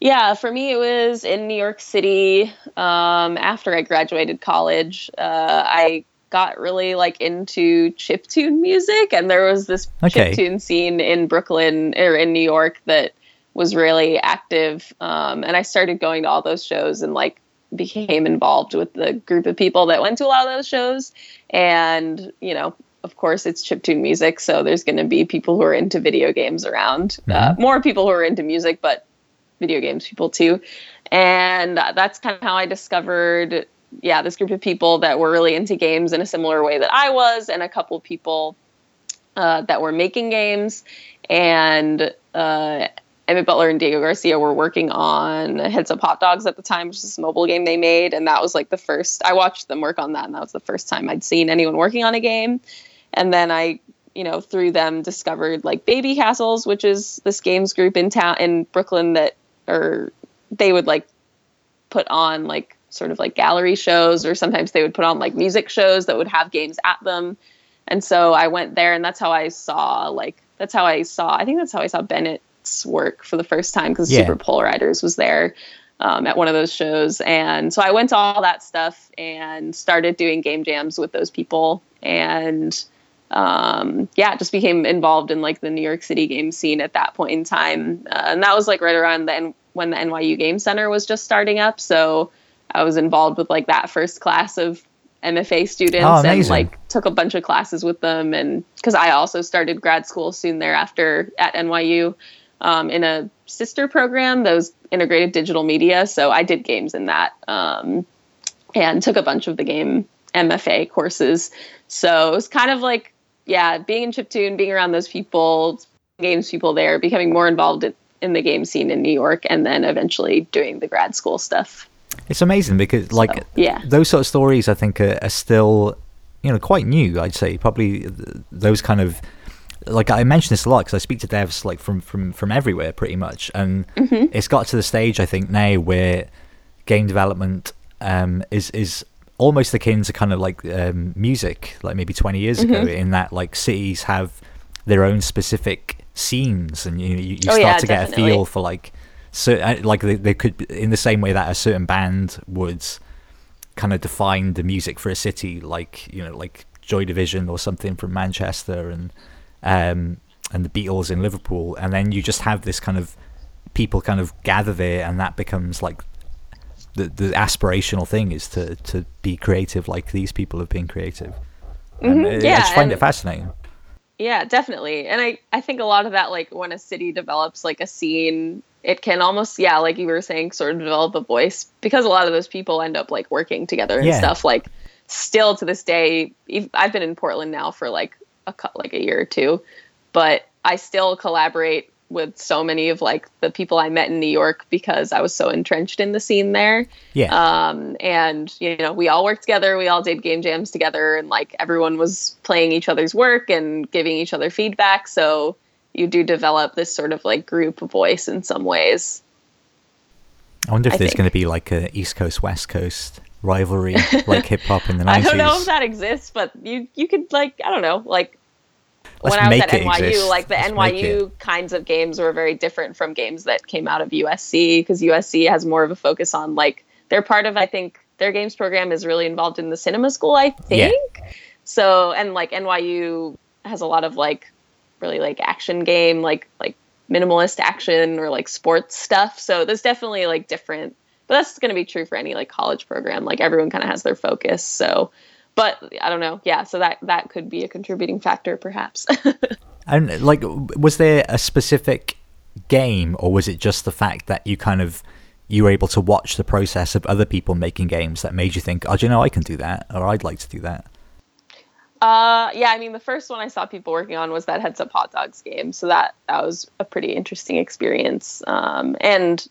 Yeah, for me, it was in New York City. Um, after I graduated college, uh, I got really like into chiptune music, and there was this Okay. chiptune scene in Brooklyn or in New York that was really active. Um, and I started going to all those shows and like became involved with the group of people that went to a lot of those shows. And you know, of course, it's chiptune music, so there's going to be people who are into video games around. Uh, mm-hmm. Uh, more people who are into music, but video games people too. And that's kind of how I discovered, yeah, this group of people that were really into games in a similar way that I was, and a couple of people uh, that were making games. And uh, Emmett Butler and Diego Garcia were working on Heads Up Hot Dogs at the time, which is this mobile game they made. And that was like the first, I watched them work on that, and that was the first time I'd seen anyone working on a game. And then I, you know, through them discovered like Babycastles, which is this games group in town in Brooklyn that, or they would like put on like sort of like gallery shows, or sometimes they would put on like music shows that would have games at them. And so I went there, and that's how I saw like, that's how I saw, I think that's how I saw Bennett's work for the first time because yeah. Super Pole Riders was there um, at one of those shows. And so I went to all that stuff and started doing game jams with those people. And um, yeah, just became involved in like the New York City game scene at that point in time. Uh, and that was like right around the when the NYU Game Center was just starting up. So I was involved with like that first class of MFA students oh, and like took a bunch of classes with them. And because I also started grad school soon thereafter at NYU um, in a sister program that was integrated digital media. So I did games in that um, and took a bunch of the game MFA courses. So it was kind of like, yeah, being in chiptune, being around those people, games people there, becoming more involved in, the game scene in New York, and then eventually doing the grad school stuff. It's amazing because, like, so, yeah, those sort of stories I think are, are still, you know, quite new. I'd say probably those kind of like I mention this a lot because I speak to devs like from from from everywhere pretty much, and mm-hmm. it's got to the stage I think now where game development um, is is almost akin to kind of like um, music, like maybe twenty years mm-hmm. ago, in that like cities have their own specific scenes, and you you, you oh, start yeah, to get definitely. a feel for like so uh, like they, they could in the same way that a certain band would kind of define the music for a city, like you know like Joy Division or something from Manchester and um, and the Beatles in Liverpool, and then you just have this kind of people kind of gather there, and that becomes like the the aspirational thing is to to be creative like these people have been creative. Mm-hmm. yeah, I just find it fascinating. Yeah, definitely. And I, I think a lot of that, like when a city develops like a scene, it can almost, yeah, like you were saying, sort of develop a voice because a lot of those people end up like working together and yeah. stuff. Like still to this day, I've been in Portland now for like a like a year or two, but I still collaborate with so many of like the people I met in New York because I was so entrenched in the scene there. Yeah. Um, and you know, we all worked together. We all did game jams together, and like everyone was playing each other's work and giving each other feedback. So you do develop this sort of like group voice in some ways. I wonder if I there's going to be like a East Coast West Coast rivalry like hip hop in the 90s. I don't know if that exists, but you you could like I don't know, like Let's when I was at NYU, exist. like the Let's NYU kinds of games were very different from games that came out of USC because USC has more of a focus on like they're part of I think their games program is really involved in the cinema school, I think. Yeah. So and like NYU has a lot of like really like action game, like like minimalist action or like sports stuff. So there's definitely like different but that's going to be true for any like college program. Like everyone kind of has their focus. So, but I don't know. Yeah, so that that could be a contributing factor, perhaps. and like, was there a specific game, or was it just the fact that you kind of you were able to watch the process of other people making games that made you think, oh, do you know, I can do that, or I'd like to do that? Uh, yeah, I mean, the first one I saw people working on was that Heads Up Hot Dogs game, so that that was a pretty interesting experience. Um, and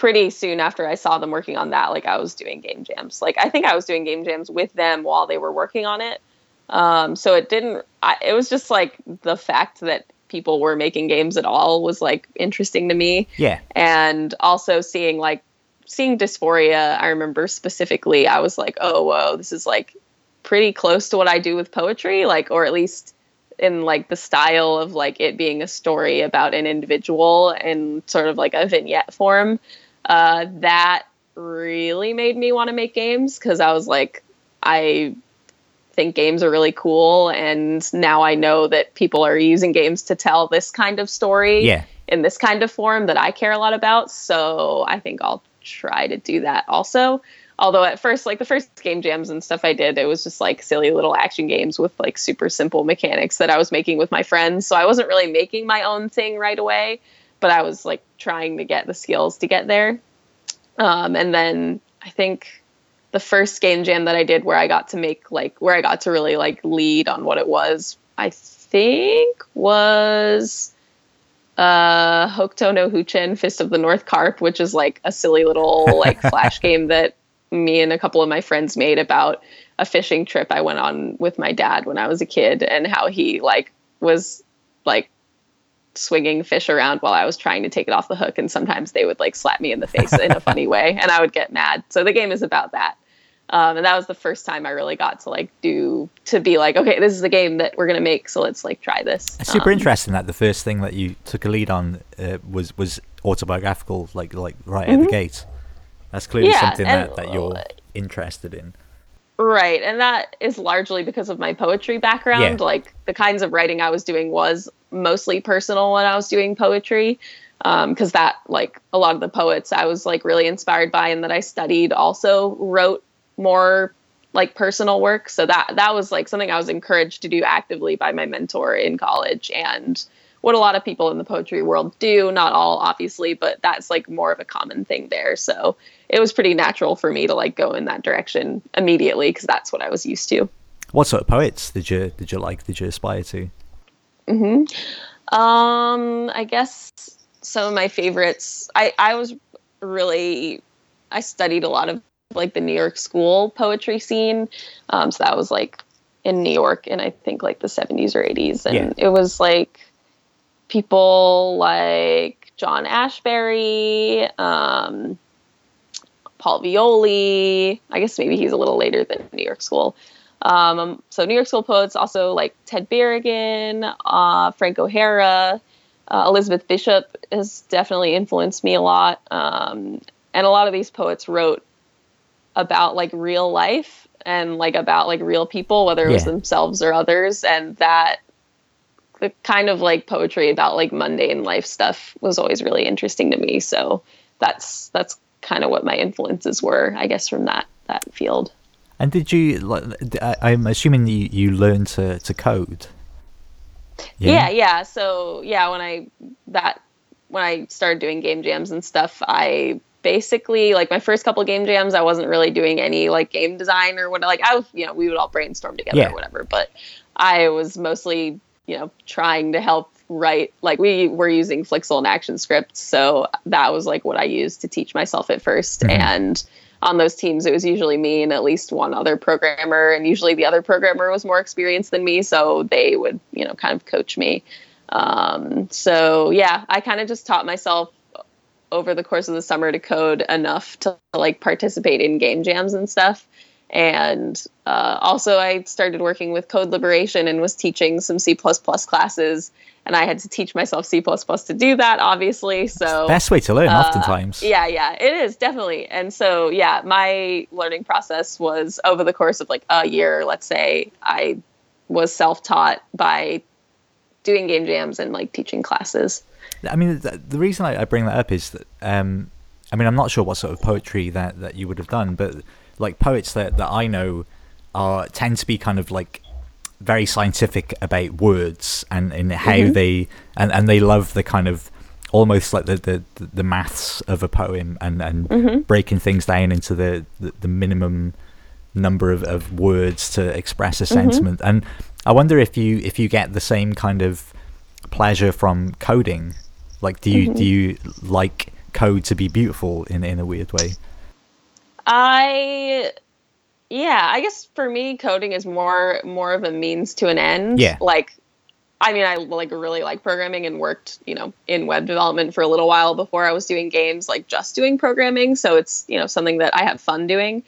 pretty soon after I saw them working on that, like I was doing game jams. Like I think I was doing game jams with them while they were working on it. Um, so it didn't. I, it was just like the fact that people were making games at all was like interesting to me. Yeah. And also seeing like seeing Dys4ia. I remember specifically. I was like, oh whoa, this is like pretty close to what I do with poetry. Like, or at least in like the style of like it being a story about an individual in sort of like a vignette form uh, that really made me want to make games because I was like, I think games are really cool, and now I know that people are using games to tell this kind of story yeah. in this kind of form that I care a lot about. So I think I'll try to do that also. although at first like the first game jams and stuff i did it was just like silly little action games with like super simple mechanics that i was making with my friends so i wasn't really making my own thing right away but i was like trying to get the skills to get there. Um, and then i think the first game jam that i did where i got to make like where i got to really like lead on what it was i think was uh Hokuto no Huchen Fist of the North Carp, which is like a silly little like flash game that me and a couple of my friends made about a fishing trip I went on with my dad when I was a kid and how he like was like swinging fish around while I was trying to take it off the hook and sometimes they would like slap me in the face in a funny way and I would get mad. So the game is about that. Um, and that was the first time I really got to like do to be like, okay, this is the game that we're gonna make, so let's like try this. It's super Um, interesting that the first thing that you took a lead on uh, was was autobiographical, like like right at the gate. That's clearly Mm-hmm. Yeah, something that, that you're interested in. Right, and that is largely because of my poetry background. Yeah. Like the kinds of writing I was doing was mostly personal when I was doing poetry, um, because that like a lot of the poets I was like really inspired by and that I studied also wrote more like personal work. So that that was like something I was encouraged to do actively by my mentor in college and what a lot of people in the poetry world do, not all obviously, but that's like more of a common thing there. So it was pretty natural for me to like go in that direction immediately because that's what I was used to. What sort of poets did you did you like? Did you aspire to? Mm-hmm. Um, I guess some of my favorites. I I was really I studied a lot of like the New York school poetry scene. Um, so that was like in New York in I think like the 70s or 80s, and Yeah. it was like people like John Ashbery, um, Paul Violi. I guess maybe he's a little later than New York school. Um, so New York School poets also like Ted Berrigan, uh, Frank O'Hara, uh, Elizabeth Bishop has definitely influenced me a lot. Um, and a lot of these poets wrote about like real life and like about like real people, whether it was Yeah. themselves or others, and that the kind of like poetry about like mundane life stuff was always really interesting to me. So that's that's kind of what my influences were, I guess, from that that field. And did you? Like, I- I'm assuming you you learned to to code. yeah yeah so yeah when i that when i started doing game jams and stuff i basically like my first couple game jams i wasn't really doing any like game design or what like i was you know we would all brainstorm together Yeah. or whatever but i was mostly you know trying to help write like we were using flixel and action scripts so that was like what i used to teach myself at 1st Mhm. and on those teams it was usually me and at least one other programmer and usually the other programmer was more experienced than me so they would you know kind of coach me. Um, so yeah i kind of just taught myself over the course of the summer to code enough to like participate in game jams and stuff and uh, also i started working with code liberation and was teaching some c++ classes and i had to teach myself c++ to do that obviously so Best way to learn, uh, oftentimes. Yeah, yeah, it is definitely. And so, yeah, my learning process was over the course of like a year, let's say, I was self taught by doing game jams and like teaching classes. I mean, the, the reason I, I bring that up is that um, I mean, I'm not sure what sort of poetry that, that you would have done, but like poets that, that I know are tend to be kind of like very scientific about words and, and how Mhm. they and, and they love the kind of almost like the, the, the maths of a poem and, and Mhm. breaking things down into the, the, the minimum number of, of words to express a sentiment. And I wonder if you if you get the same kind of pleasure from coding. Like, do you do you like code to be beautiful in in a weird way? I yeah, I guess for me coding is more more of a means to an end. Yeah. Like I mean, I like really like programming and worked, you know, in web development for a little while before I was doing games, like just doing programming. So it's, you know, something that I have fun doing.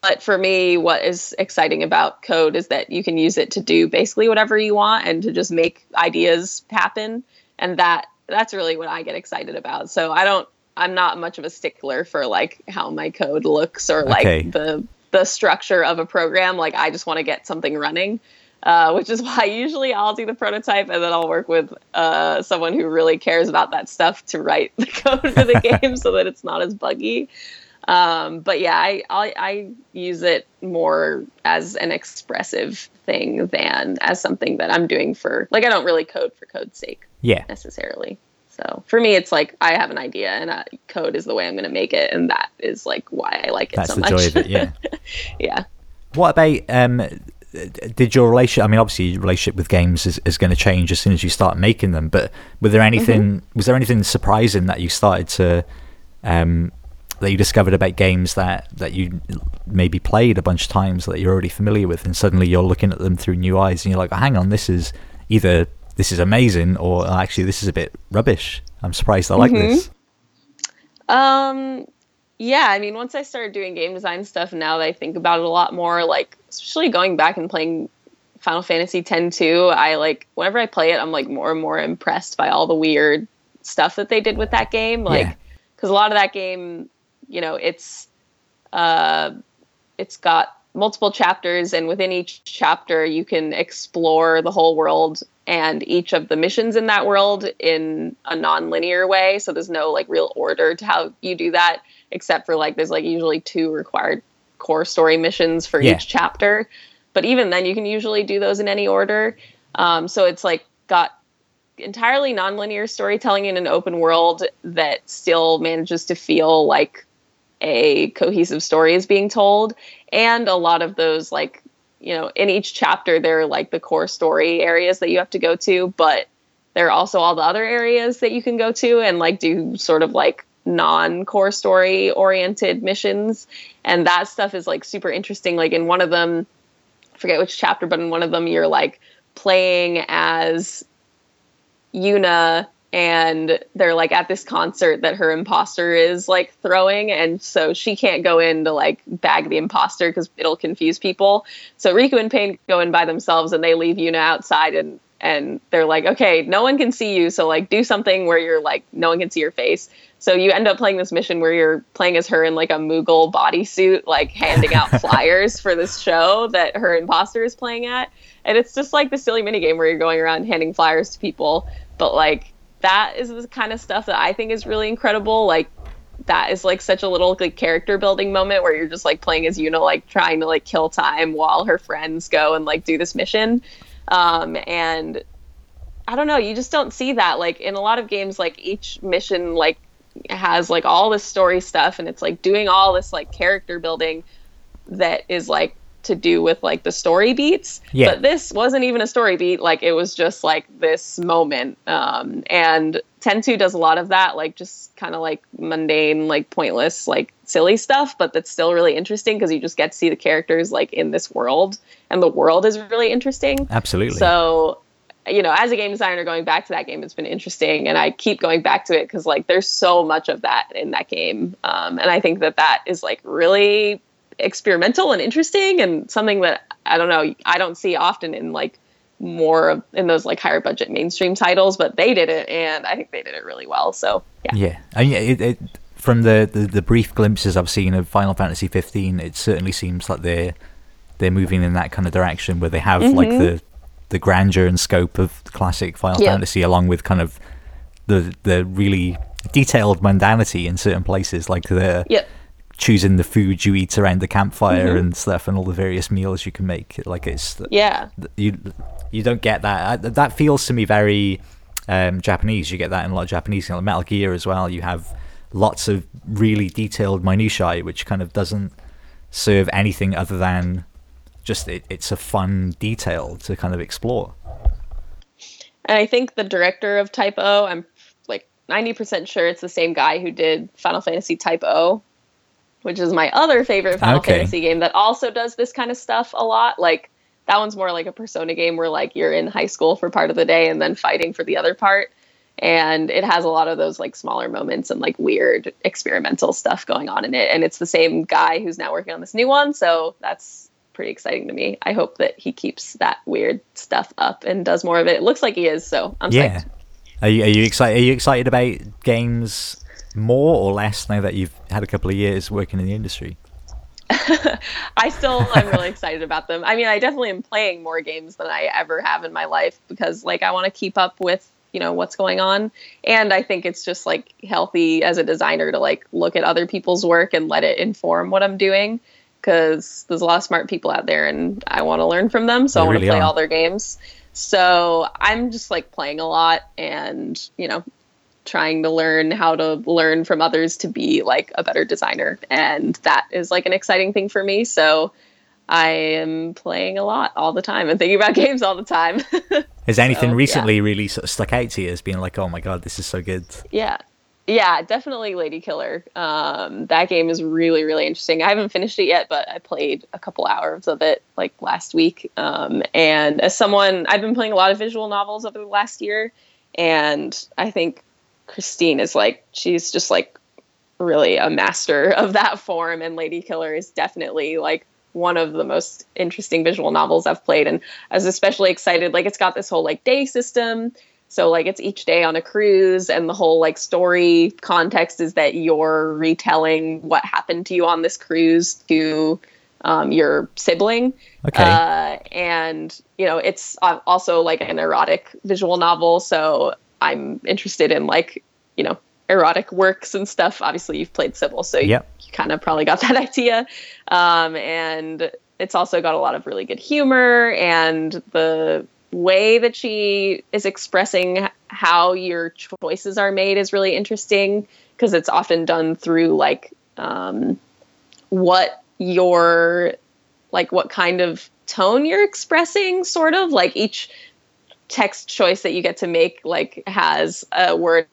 But for me, what is exciting about code is that you can use it to do basically whatever you want and to just make ideas happen. And that that's really what I get excited about. So I don't I'm not much of a stickler for like how my code looks or like Okay. the the structure of a program. Like I just want to get something running uh, which is why usually I'll do the prototype and then I'll work with uh, someone who really cares about that stuff to write the code for the game so that it's not as buggy. Um, but yeah, I, I, I use it more as an expressive thing than as something that I'm doing for like I don't really code for code's sake. Yeah. Necessarily. So for me, it's like I have an idea and uh, code is the way I'm going to make it, and that is like why I like it That's so the joy of it. Yeah. yeah. What about um? Did your relationship? I mean, obviously, your relationship with games is, is going to change as soon as you start making them. But were there anything? Was there anything surprising that you started to, um, that you discovered about games that that you maybe played a bunch of times that you're already familiar with, and suddenly you're looking at them through new eyes, and you're like, oh, hang on, this is either this is amazing or "Oh, actually this is a bit rubbish. I'm surprised I like this. Um, yeah, I mean, once I started doing game design stuff, now that I think about it a lot more, like especially going back and playing Final Fantasy X two, I like whenever I play it, I'm like more and more impressed by all the weird stuff that they did with that game. Like, Yeah. because a lot of that game, you know, it's uh, it's got multiple chapters, and within each chapter, you can explore the whole world and each of the missions in that world in a non-linear way. So there's no like real order to how you do that, except for like there's like usually two required core story missions for Yeah. each chapter. But even then, you can usually do those in any order. Um, so it's like got entirely nonlinear storytelling in an open world that still manages to feel like a cohesive story is being told. And a lot of those like you know in each chapter there are like the core story areas that you have to go to but there are also all the other areas that you can go to and like do sort of like non-core story oriented missions. And that stuff is like super interesting. Like in one of them I forget which chapter but in one of them you're like playing as Yuna and they're like at this concert that her imposter is like throwing and so she can't go in to like bag the imposter because it'll confuse people so Rikku and Paine go in by themselves and they leave yuna outside and and they're like okay no one can see you so like do something where you're like no one can see your face so you end up playing this mission where you're playing as her in like a Moogle bodysuit, like handing out flyers for this show that her imposter is playing at. And it's just like the silly mini game where you're going around handing flyers to people. But like that is the kind of stuff that I think is really incredible. Like that is like such a little like character building moment where you're just like playing as Yuna, like trying to like kill time while her friends go and like do this mission. Um, and I don't know, you just don't see that. Like in a lot of games, like each mission like has like all this story stuff and it's like doing all this like character building that is like to do with like the story beats Yeah. but this wasn't even a story beat like it was just like this moment um and Ten Two does a lot of that like just kind of like mundane like pointless like silly stuff but that's still really interesting because you just get to see the characters like in this world and the world is really interesting Absolutely. so, you know, as a game designer, going back to that game, it's been interesting, and I keep going back to it because like there's so much of that in that game, um, and I think that that is like really experimental and interesting, and something that I don't know I don't see often in like more of in those like higher budget mainstream titles, but they did it, and I think they did it really well. So yeah, Yeah, I mean, it, it, from the, the, the brief glimpses I've seen of Final Fantasy 15, it certainly seems like they're they're moving in that kind of direction where they have like mm-hmm. the the grandeur and scope of classic Final Yeah. Fantasy, along with kind of the the really detailed mundanity in certain places, like the yep, choosing the food you eat around the campfire and stuff, and all the various meals you can make. Like it's yeah, you you don't get that. I- That feels to me very um, Japanese. You get that in a lot of Japanese, you know, Metal Gear as well. You have lots of really detailed minutiae, which kind of doesn't serve anything other than just it, it's a fun detail to kind of explore. And I think the director of Type O, I'm like 90% sure it's the same guy who did Final Fantasy Type O, which is my other favorite Final Okay. Fantasy game that also does this kind of stuff a lot. Like that one's more like a Persona game where like you're in high school for part of the day and then fighting for the other part. And it has a lot of those like smaller moments and like weird experimental stuff going on in it. And it's the same guy who's now working on this new one. So that's pretty exciting to me. I hope that he keeps that weird stuff up and does more of it. It looks like he is, so I'm Yeah. psyched. Are you, are you excited? Are you excited about games more or less now that you've had a couple of years working in the industry? I still am really excited about them. I mean, I definitely am playing more games than I ever have in my life because like I want to keep up with, you know what's going on and i think it's just like healthy as a designer to like look at other people's work and let it inform what i'm doing because there's a lot of smart people out there and i want to learn from them so They i want really to play are. all their games so i'm just like playing a lot and you know trying to learn how to learn from others to be like a better designer. And that is like an exciting thing for me. So i am playing a lot all the time and thinking about games all the time. Has anything So, yeah. recently really sort of stuck out to you as being like, oh my god, this is so good? yeah. Yeah definitely lady killer. Um, that game is really really interesting. I haven't finished it yet but i played a couple hours of it like last week. Um, and as someone i've been playing a lot of visual novels over the last year. And i think christine is like she's just like really a master of that form and lady killer is definitely like one of the most interesting visual novels i've played and i was especially excited like it's got this whole like day system so like it's each day on a cruise and the whole like story context is that you're retelling what happened to you on this cruise to um, your sibling Okay. uh, and you know it's uh, also like an erotic visual novel so i'm interested in like you know erotic works and stuff. Obviously you've played Cibele so you, Yep. you kind of probably got that idea. Um, and it's also got a lot of really good humor and the way that she is expressing how your choices are made is really interesting because it's often done through like um, what your like what kind of tone you're expressing sort of. Like each text choice that you get to make like has a word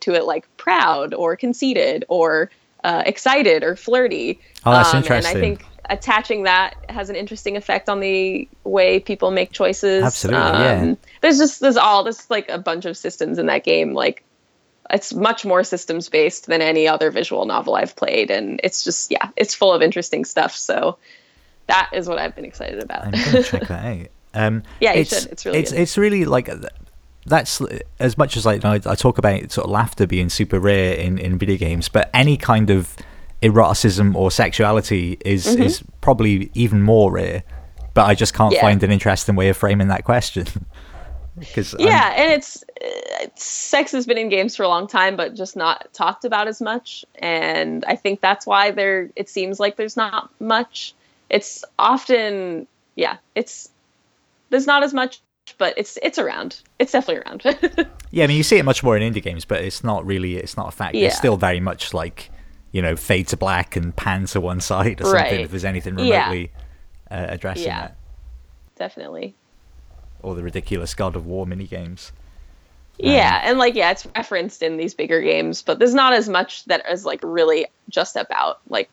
to it like proud or conceited or uh, excited or flirty Oh, that's Um, interesting. and i think attaching that has an interesting effect on the way people make choices Absolutely, yeah. there's just there's all there's like a bunch of systems in that game like it's much more systems based than any other visual novel I've played, and it's just yeah, it's full of interesting stuff. So that is what I've been excited about. I'm gonna check that out. Um, Yeah, you it's, should. It's really it's good. it's really like that's as much as like I, I talk about sort of laughter being super rare in in video games, but any kind of eroticism or sexuality is Mm-hmm. is probably even more rare. But I just can't Yeah. find an interesting way of framing that question. Because yeah, and it's, it's sex has been in games for a long time, but just not talked about as much. And I think that's why there. It seems like there's not much. It's often yeah, it's there's not as much, but it's it's around. It's definitely around. Yeah, I mean, you see it much more in indie games, but it's not really, it's not a fact. Yeah. It's still very much like, you know, fade to black and pan to one side or something Right. if there's anything Yeah. remotely uh, addressing Yeah. that. definitely. Or the ridiculous God of War mini games. Yeah, and like yeah, it's referenced in these bigger games, but there's not as much that is like really just about like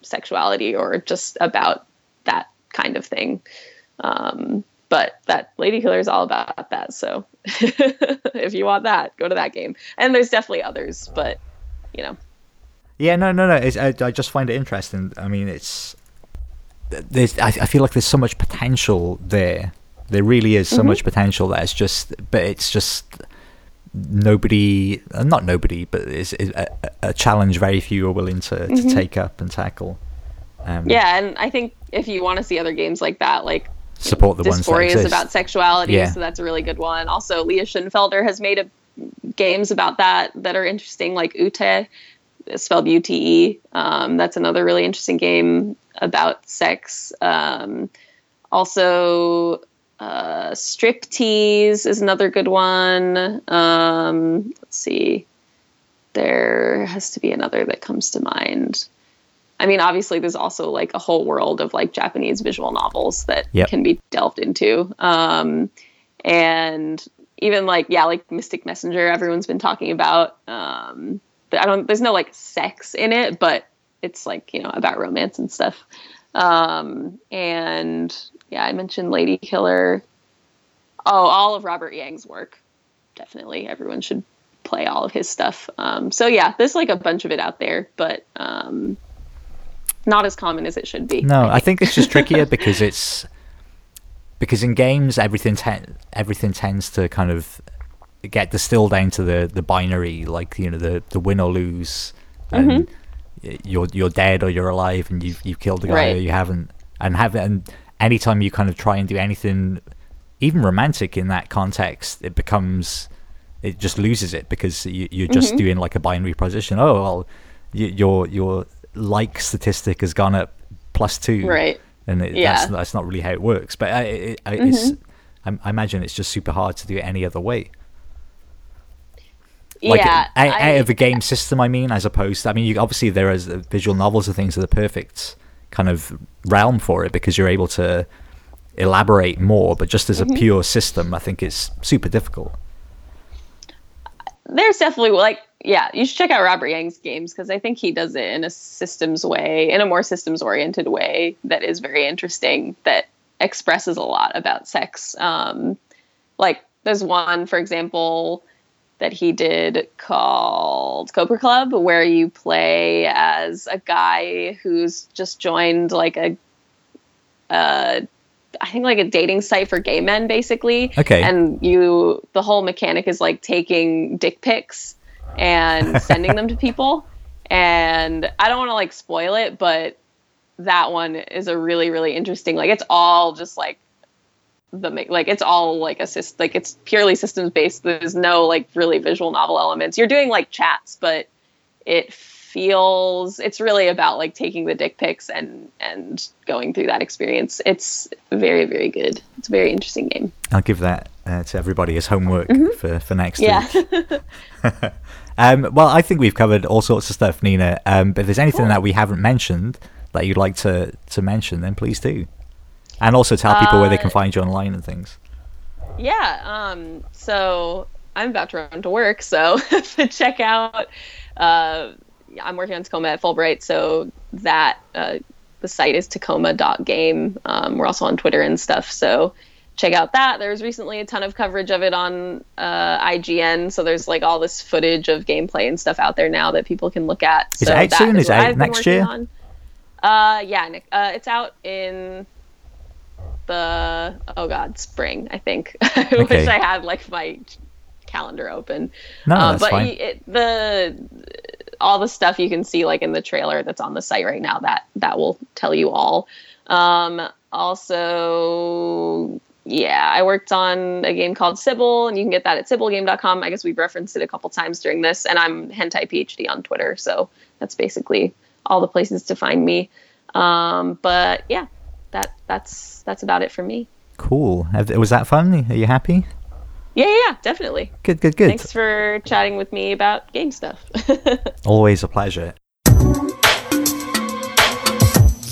sexuality or just about that kind of thing. Um, but that Lady Killer is all about that. So if you want that, go to that game. And there's definitely others, but you know, Yeah, no, no, no. It's, I, I just find it interesting. I mean, it's there's. I, I feel like there's so much potential there. There really is so much potential that it's just, but it's just nobody, not nobody, but it's, it's a, a challenge very few are willing to, to take up and tackle. Um, yeah. And I think if you want to see other games like that, like support the ones that exist. about sexuality, Yeah. so that's a really good one. Also, Lea Schönfelder has made a, games about that that are interesting, like Ute, spelled U T E. Um, that's another really interesting game about sex. Um, also, uh, Striptease is another good one. Um, let's see. There has to be another that comes to mind. I mean, obviously, there's also like a whole world of like Japanese visual novels that Yep. can be delved into. Um, and even like, yeah, like Mystic Messenger, everyone's been talking about. Um, I don't, there's no like sex in it, but it's like, you know, about romance and stuff. Um, and yeah, I mentioned Lady Killer. Oh, all of Robert Yang's work. Definitely. Everyone should play all of his stuff. Um, so yeah, there's like a bunch of it out there, but um, not as common as it should be. No, I think it's just trickier because it's because in games everything ten, everything tends to kind of get distilled down to the the binary, like you know the the win or lose, and Mm-hmm. you're you're dead or you're alive, and you've you've killed the guy Right. or you haven't, and have and anytime you kind of try and do anything even romantic in that context, it becomes it just loses it because you, you're just Mm-hmm. doing like a binary proposition. Oh well, y- your your like statistic has gone up plus two, Right. And it, Yeah. that's that's not really how it works. But I, it, I, it's I, I imagine it's just super hard to do it any other way. Like yeah. out, I- out of the game system, I mean, as opposed. To, I mean, you, obviously there is uh, visual novels and things are the perfect kind of realm for it because you're able to elaborate more. But just as Mm-hmm. a pure system, I think it's super difficult. there's definitely like yeah you should check out robert yang's games because i think he does it in a systems way in a more systems oriented way that is very interesting that expresses a lot about sex um, like there's one for example that he did called cobra club where you play as a guy who's just joined like a uh, I think like a dating site for gay men basically. Okay. And you the whole mechanic is like taking dick pics and sending them to people. And I don't want to like spoil it, but that one is a really really interesting like it's all just like the like it's all like assist like it's purely systems based there's no like really visual novel elements you're doing like chats but it feels it's really about like taking the dick pics and and going through that experience it's very very good it's a very interesting game I'll give that uh, to everybody as homework for, for next Mm-hmm. yeah week. Um, well, I think we've covered all sorts of stuff, Nina. Um, but if there's anything that we haven't mentioned that you'd like to, to mention, then please do. And also tell people where they can Uh, find you online and things. yeah um so i'm about to run to work so check out uh i'm working on tacoma at fullbright so that uh the site is tacoma.game um, we're also on twitter and stuff so check out that there's recently a ton of coverage of it on uh, ign so there's like all this footage of gameplay and stuff out there now that people can look at Is so it out soon? is it out next year? on. uh yeah Nick, uh, it's out in the oh god spring i think i Okay. wish i had like my calendar open No, Uh, that's but fine. it, the all the stuff you can see like in the trailer that's on the site right now that that will tell you all um also yeah i worked on a game called cibele and you can get that at cibelegame.com i guess we've referenced it a couple times during this and i'm hentai phd on twitter so that's basically all the places to find me um but yeah that that's that's about it for me Cool. Was that fun? Are you happy? yeah yeah, yeah definitely Good, good, good. thanks for chatting with me about game stuff Always a pleasure.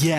Yo,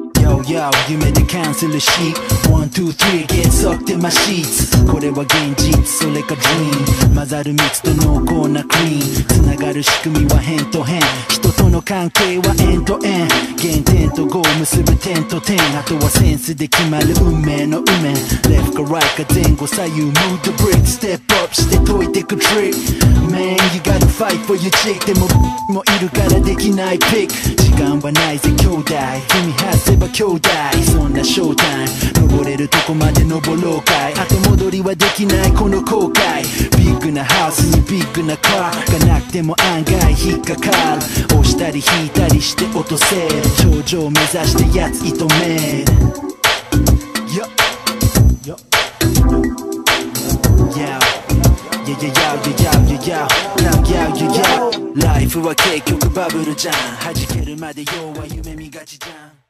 Yo, yo, 夢でキャンセルし One, two, three, get sucked in my sheets. これは現実、それか dream. 混ざる蜜と濃厚なクリーンつながる仕組みは変と変人との関係はエンドエン原点とゴー結ぶ点と点あとはセンスで決まる運命の運命 Left か right か前後左右 Move the brick. Step up して解いてく trick. Man you gotta fight for your chick. でももいるからできないピック時間はないぜ兄弟君外せば兄弟兄弟そんなショータイム。登れるとこまで登ろうかい。後戻りはできないこの後悔。ビッグなハウスにビッグなカーがなくても案外引っかかる。押したり引いたりして落とせる。頂上目指してやつ射止める。Yo. Yo. Yo. Yeah, yeah, yeah, yeah, yeah, yeah, yeah, yeah, yeah, yeah. ライフは結局バブルじゃん。弾けるまで要は夢見がちじゃん。